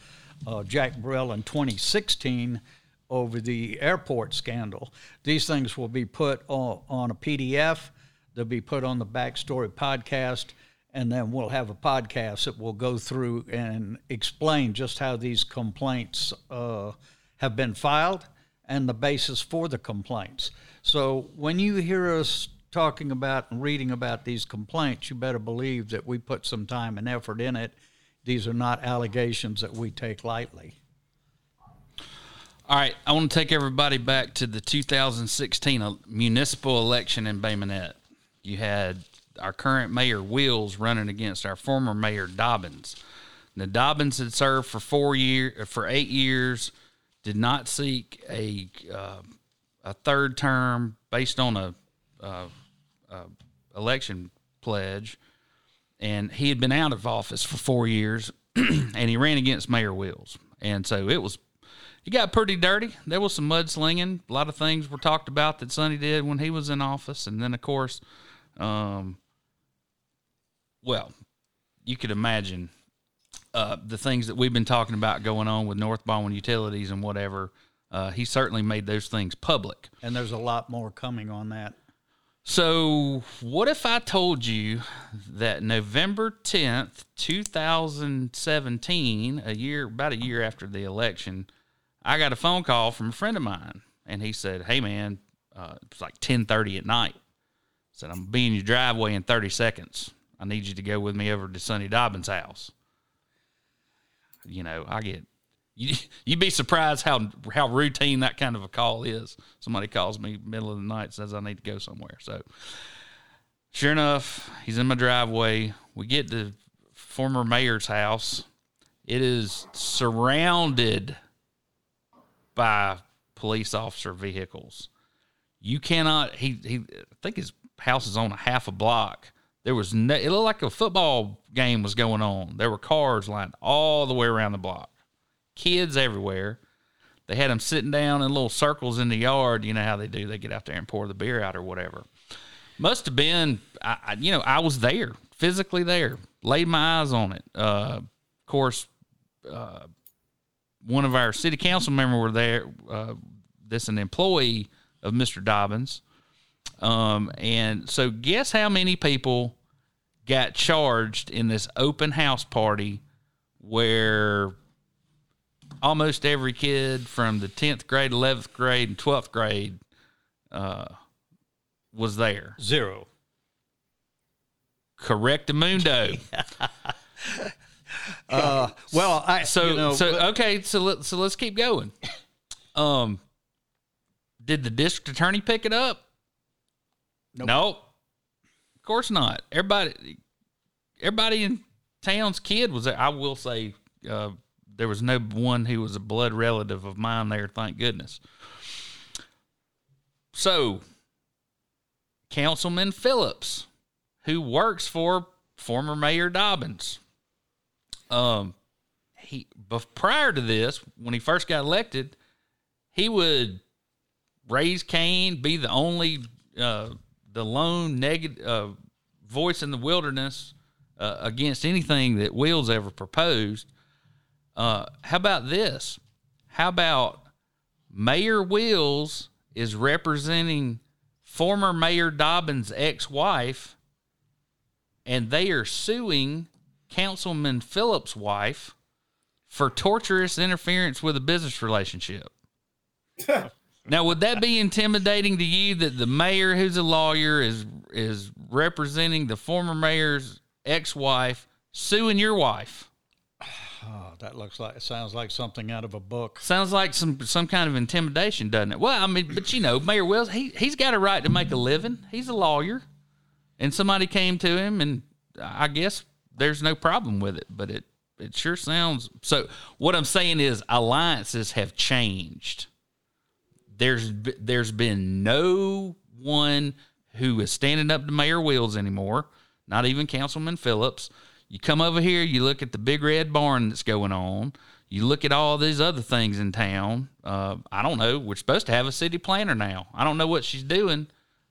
uh, Jack Burrell, in 2016 over the airport scandal. These things will be put on, on a PDF. They'll be put on the Backstory podcast, and then we'll have a podcast that will go through and explain just how these complaints uh, have been filed and the basis for the complaints. So when you hear us talking about and reading about these complaints, you better believe that we put some time and effort in it these are not allegations that we take lightly. All right, I want to take everybody back to the 2016 municipal election in Bay Minette. You had our current mayor Wills running against our former mayor Dobbins. Now Dobbins had served for four years, for eight years, did not seek a uh, a third term based on a, a, a election pledge, and he had been out of office for four years, and he ran against Mayor Wills, and so it was. He got pretty dirty. There was some mudslinging. A lot of things were talked about that Sonny did when he was in office, and then of course, um, well, you could imagine uh, the things that we've been talking about going on with North Baldwin Utilities and whatever. Uh, he certainly made those things public. And there's a lot more coming on that. So, what if I told you that November 10th, 2017, a year about a year after the election, I got a phone call from a friend of mine and he said, "Hey man, uh, it's like 10:30 at night." said, "I'm be in your driveway in 30 seconds. I need you to go with me over to Sonny Dobbins' house." You know, I get you you'd be surprised how how routine that kind of a call is. Somebody calls me middle of the night says I need to go somewhere. So sure enough, he's in my driveway. We get to former mayor's house. It is surrounded by police officer vehicles. You cannot he he I think his house is on a half a block. There was no, it looked like a football game was going on. There were cars lined all the way around the block kids everywhere. They had them sitting down in little circles in the yard. You know how they do. They get out there and pour the beer out or whatever. Must have been, I, I, you know, I was there, physically there, laid my eyes on it. Uh, of course, uh, one of our city council members were there. Uh, this an employee of Mr. Dobbins. Um, and so guess how many people got charged in this open house party where almost every kid from the 10th grade, 11th grade, and 12th grade uh, was there. Zero. Correct, Mundo. uh, well, I so you know, so but- okay. So let so let's keep going. Um, did the district attorney pick it up? Nope. Nope. Of course not. Everybody, everybody in town's kid was there. I will say, uh, there was no one who was a blood relative of mine there. Thank goodness. So, Councilman Phillips, who works for former Mayor Dobbins, um, he bef- prior to this, when he first got elected, he would raise Cain, be the only, uh, the lone negative uh, voice in the wilderness uh, against anything that Wills ever proposed. Uh, how about this? How about Mayor Wills is representing former Mayor Dobbins' ex-wife, and they are suing Councilman Phillips' wife for torturous interference with a business relationship. now, would that be intimidating to you that the mayor, who's a lawyer, is is representing the former mayor's ex-wife suing your wife? Oh, that looks like it sounds like something out of a book. Sounds like some some kind of intimidation, doesn't it? Well, I mean, but you know, Mayor Wills, he he's got a right to make a living. He's a lawyer, and somebody came to him, and I guess there's no problem with it. But it it sure sounds so. What I'm saying is, alliances have changed. There's there's been no one who is standing up to Mayor Wills anymore. Not even Councilman Phillips. You come over here, you look at the big red barn that's going on. You look at all these other things in town. Uh, I don't know. We're supposed to have a city planner now. I don't know what she's doing.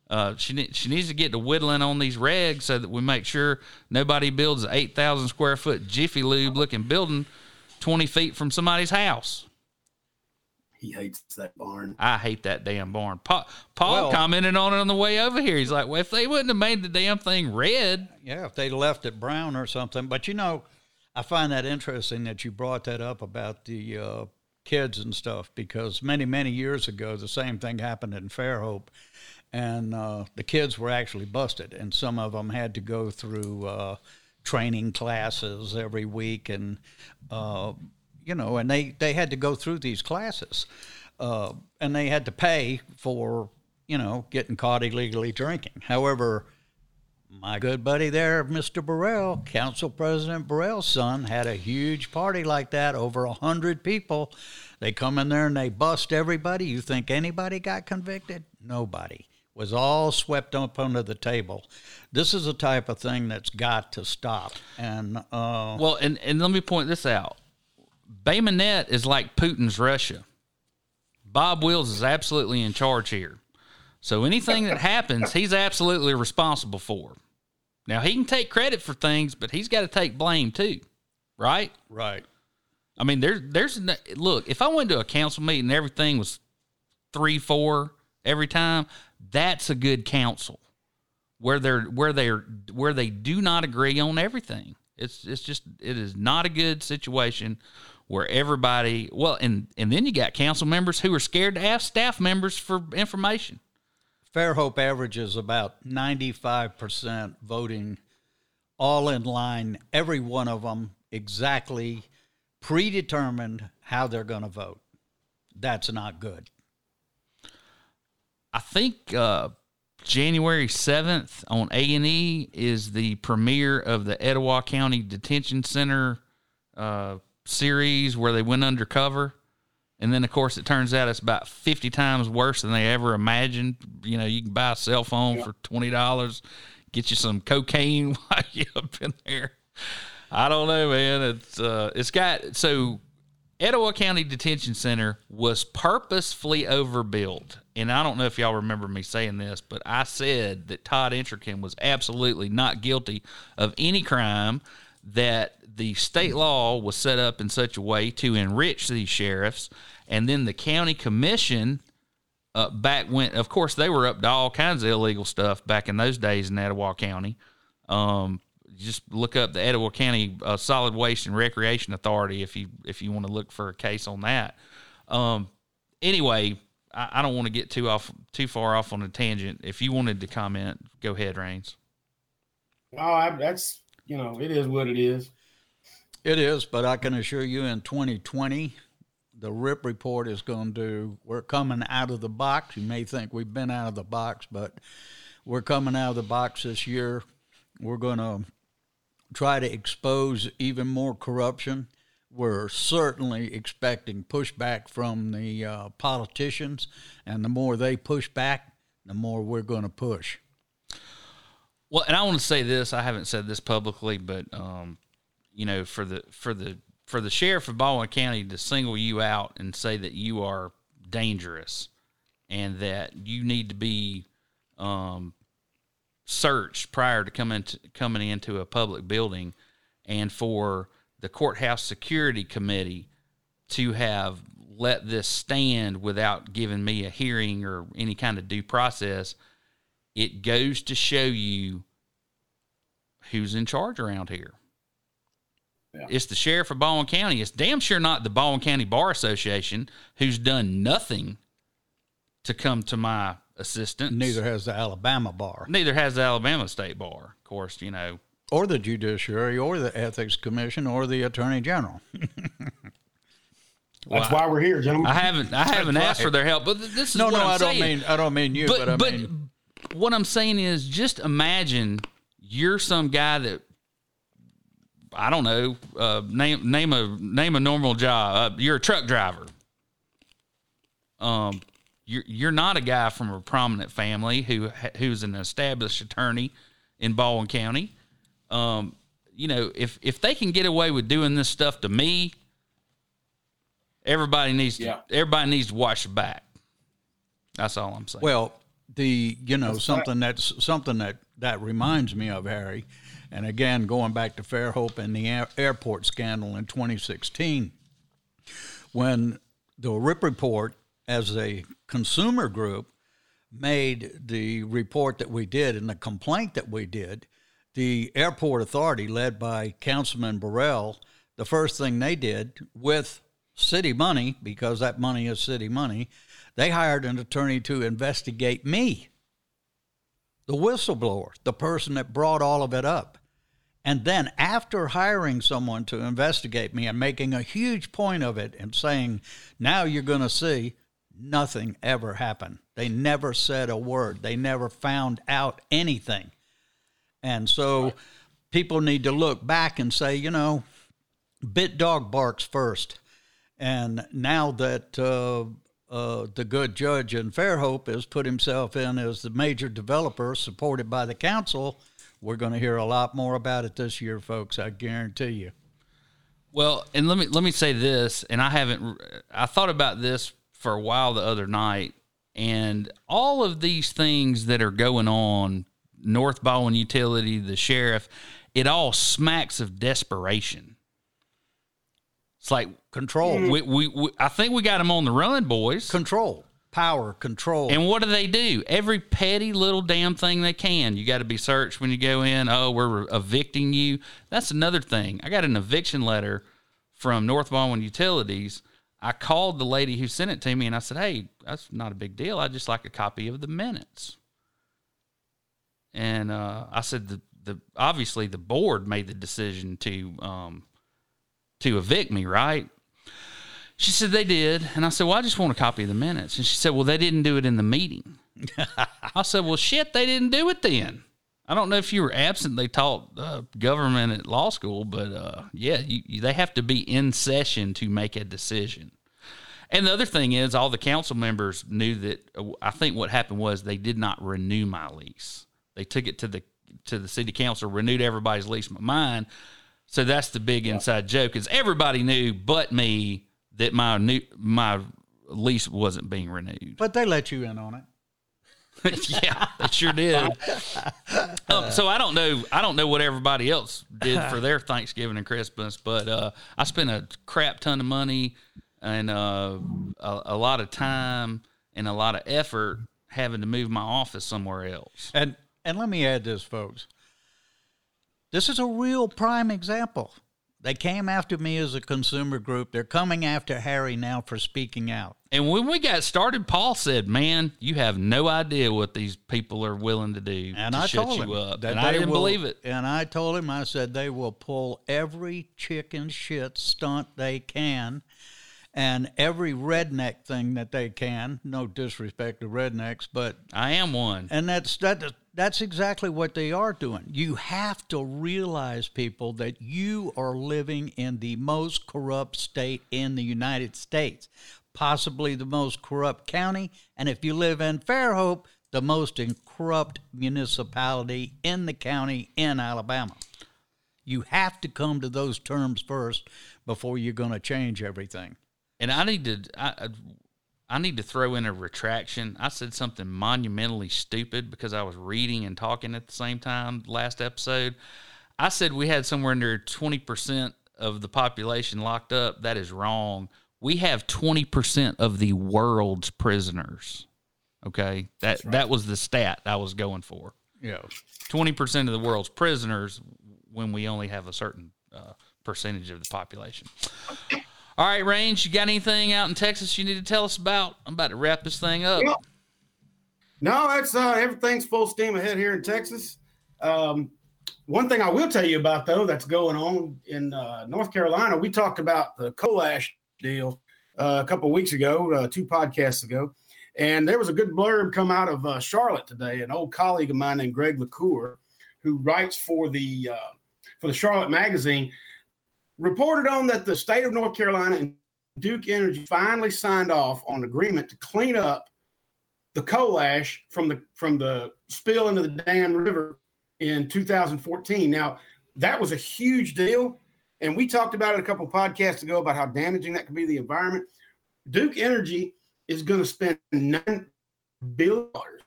Uh, she she needs to get to whittling on these regs so that we make sure nobody builds an eight thousand square foot Jiffy Lube looking building twenty feet from somebody's house. He hates that barn. I hate that damn barn. Pa- Paul Well- commented on it on the way over here. He's like, "Well, if they wouldn't have made the damn thing red, Yeah, if they left it brown or something. But you know, I find that interesting that you brought that up about the uh, kids and stuff because many, many years ago, the same thing happened in Fairhope. And uh, the kids were actually busted, and some of them had to go through uh, training classes every week. And, uh, you know, and they, they had to go through these classes. Uh, and they had to pay for, you know, getting caught illegally drinking. However, my good buddy there, Mr. Burrell, Council President Burrell's son, had a huge party like that, over a hundred people. They come in there and they bust everybody. You think anybody got convicted? Nobody. Was all swept up under the table. This is a type of thing that's got to stop. And uh, Well, and, and let me point this out. Bay Minette is like Putin's Russia. Bob Wills is absolutely in charge here. So anything that happens, he's absolutely responsible for. Now he can take credit for things, but he's got to take blame too, right? right. I mean, there's there's look. If I went to a council meeting, and everything was three four every time. That's a good council where they're where they're where they do not agree on everything. It's it's just it is not a good situation where everybody well and and then you got council members who are scared to ask staff members for information. Fairhope averages about 95% voting all in line, every one of them exactly predetermined how they're going to vote. That's not good. I think uh, January seventh on A and E is the premiere of the Etowah County Detention Center uh, series where they went undercover, and then of course it turns out it's about fifty times worse than they ever imagined. You know, you can buy a cell phone for twenty dollars, get you some cocaine while you're up in there. I don't know, man. It's uh, it's got so Etowah County Detention Center was purposefully overbuilt. And I don't know if y'all remember me saying this, but I said that Todd Entrekin was absolutely not guilty of any crime, that the state law was set up in such a way to enrich these sheriffs. And then the county commission uh, back went, of course, they were up to all kinds of illegal stuff back in those days in Etowah County. Um, just look up the Etowah County uh, Solid Waste and Recreation Authority if you if you want to look for a case on that. Um, anyway, I, I don't want to get too off too far off on a tangent. If you wanted to comment, go ahead, Rains. Oh, I, that's you know, it is what it is. It is, but I can assure you in 2020, the Ripp report is going to, we're coming out of the box. You may think we've been out of the box, but we're coming out of the box this year. We're going to try to expose even more corruption. We're certainly expecting pushback from the uh, politicians, and the more they push back, the more we're going to push. Well, and I want to say this. I haven't said this publicly, but um, you know, for the for the for the sheriff of Baldwin County to single you out and say that you are dangerous and that you need to be um, searched prior to coming to, coming into a public building, and for the courthouse security committee to have let this stand without giving me a hearing or any kind of due process, it goes to show you who's in charge around here. Yeah. It's the sheriff of Baldwin County. It's damn sure not the Baldwin County Bar Association who's done nothing to come to my assistance. Neither has the Alabama bar, Neither has the Alabama State Bar. Of course, you know. or the Judiciary, or the Ethics Commission, or the Attorney General. That's why we're here, gentlemen. I haven't I haven't asked for their help, but this is no, what no, I'm I don't saying. mean I don't mean you, but, but I mean what I'm saying is just imagine you're some guy that I don't know uh, name name a name a normal job. Uh, you're a truck driver. Um, you're you're not a guy from a prominent family who who's an established attorney in Baldwin County. Um, you know, if if they can get away with doing this stuff to me, everybody needs to Yeah. everybody needs to watch the back. That's all I'm saying. Well, the you know something that's something that that reminds me of Harry, and again going back to Fairhope and the air, airport scandal in 2016, when the Ripp report as a consumer group made the report that we did and the complaint that we did, the airport authority led by Councilman Burrell, the first thing they did with city money, because that money is city money, they hired an attorney to investigate me, the whistleblower, the person that brought all of it up. And then, after hiring someone to investigate me and making a huge point of it and saying, now you're going to see, nothing ever happened. They never said a word, they never found out anything. And so people need to look back and say, you know, bit dog barks first. And now that uh, uh, the good judge in Fairhope has put himself in as the major developer supported by the council, we're going to hear a lot more about it this year, folks. I guarantee you. Well, and let me let me say this, and I haven't. I thought about this for a while the other night, and all of these things that are going on, North Baldwin Utility, the sheriff, it all smacks of desperation. It's like control. We, we, we I think we got them on the run, boys. Control power control. And what do they do? Every petty little damn thing they can. You got to be searched when you go in. Oh, we're evicting you. That's another thing. I got an eviction letter from North Baldwin Utilities. I called the lady who sent it to me and I said, "Hey, that's not a big deal. I just like a copy of the minutes." And uh, I said, "The the obviously the board made the decision to um, to evict me, right?" She said they did. And I said, Well, I just want a copy of the minutes. And she said, Well, they didn't do it in the meeting. I said, Well, shit, they didn't do it then. I don't know if you were absent. They taught uh, government at law school, but uh, yeah, you, you, they have to be in session to make a decision. And the other thing is, all the council members knew that. Uh, I think what happened was they did not renew my lease. They took it to the to the city council, renewed everybody's lease but mine. So that's the big inside joke is everybody knew but me that my new my lease wasn't being renewed. But they let you in on it. yeah, they sure did. um, so I don't know. I don't know what everybody else did for their Thanksgiving and Christmas, but uh, I spent a crap ton of money and uh, a, a, lot of time and a lot of effort having to move my office somewhere else. And and let me add this, folks. This is a real prime example. They came after me as a consumer group. They're coming after Harry now for speaking out. And when we got started, Paul said, "Man, you have no idea what these people are willing to do and to I shut told you him up." that And I they didn't will- believe it. And I told him, I said they will pull every chicken shit stunt they can, and every redneck thing that they can. No disrespect to rednecks, but I am one. and that's that. That's exactly what they are doing. You have to realize, people, that you are living in the most corrupt state in the United States, possibly the most corrupt county, and if you live in Fairhope, the most corrupt municipality in the county in Alabama. You have to come to those terms first before you're going to change everything. And I need to I, I- need to throw in a retraction. I said something monumentally stupid because I was reading and talking at the same time last episode. I said we had somewhere under 20% of the population locked up. That is wrong. We have 20% of the world's prisoners. Okay? That that was the stat I was going for. Yeah. 20% of the world's prisoners when we only have a certain uh, percentage of the population. All right, Rains, you got anything out in Texas you need to tell us about? I'm about to wrap this thing up. Well, No, that's uh, everything's full steam ahead here in Texas. Um, one thing I will tell you about though that's going on in uh, North Carolina, we talked about the coal ash deal uh, a couple weeks ago, uh, two podcasts ago, and there was a good blurb come out of uh, Charlotte today. An old colleague of mine named Greg LaCour, who writes for the uh, for the Charlotte magazine, reported on that the state of North Carolina and Duke Energy finally signed off on an agreement to clean up the coal ash from the from the spill into the Dan River in 2014. Now that was a huge deal, and we talked about it a couple podcasts ago about how damaging that could be to the environment. Duke Energy is going to spend nine billion dollars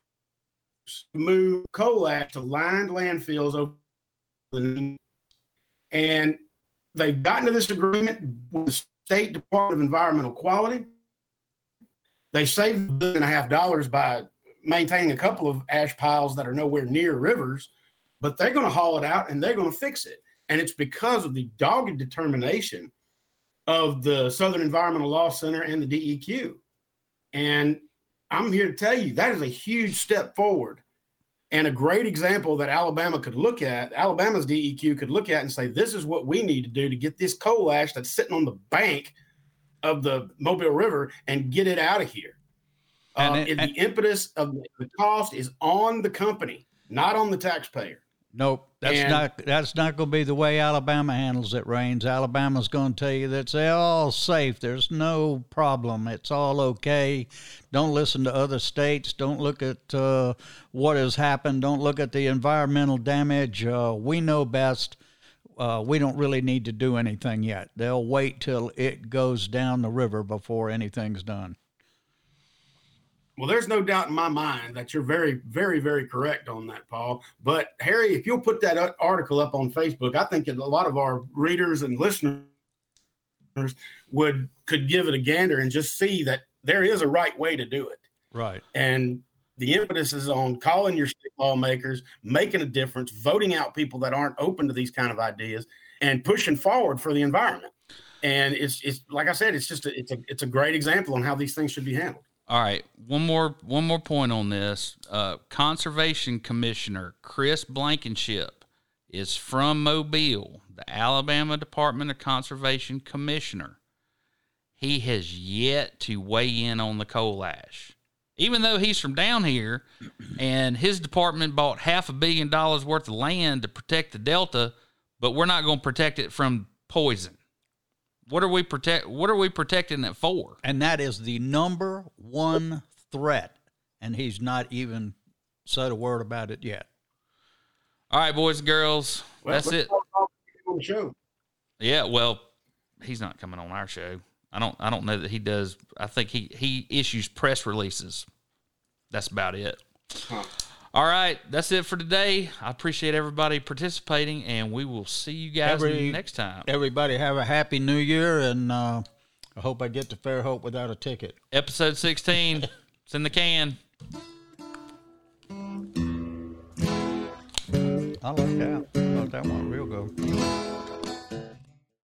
to move coal ash to lined landfills over the and they've gotten to this agreement with the State Department of Environmental Quality. They saved a billion and a half dollars by maintaining a couple of ash piles that are nowhere near rivers, but they're going to haul it out and they're going to fix it. And it's because of the dogged determination of the Southern Environmental Law Center and the DEQ. And I'm here to tell you that is a huge step forward and a great example that Alabama could look at, Alabama's DEQ could look at and say, this is what we need to do to get this coal ash that's sitting on the bank of the Mobile River and get it out of here. And Uh, it- and the impetus of the cost is on the company, not on the taxpayer. Nope, that's And- not that's not going to be the way Alabama handles it. Rains. Alabama's going to tell you that it's all safe. There's no problem. It's all okay. Don't listen to other states. Don't look at uh, what has happened. Don't look at the environmental damage. Uh, we know best. Uh, we don't really need to do anything yet. They'll wait till it goes down the river before anything's done. Well, there's no doubt in my mind that you're very, very, very correct on that, Paul. But Harry, if you'll put that article up on Facebook, I think a lot of our readers and listeners would could give it a gander and just see that there is a right way to do it. Right. And the impetus is on calling your state lawmakers, making a difference, voting out people that aren't open to these kind of ideas, and pushing forward for the environment. And it's it's like I said, it's just a, it's a it's a great example on how these things should be handled. All right, one more one more point on this. Uh, Conservation Commissioner Chris Blankenship is from Mobile, the Alabama Department of Conservation Commissioner. He has yet to weigh in on the coal ash, even though he's from down here, and his department bought half a billion dollars worth of land to protect the Delta, but we're not going to protect it from poison. What are we protect? What are we protecting it for? And that is the number one threat. And he's not even said a word about it yet. All right, boys and girls, Well, that's it. talk about it on the show. Yeah, well, he's not coming on our show. I don't. I don't know that he does. I think he he issues press releases. That's about it. All right, that's it for today. I appreciate everybody participating, and we will see you guys Every- next time. Everybody have a happy new year. And uh, I hope I get to Fairhope without a ticket. Episode sixteen. it's in the can. I like that. I thought that one real good.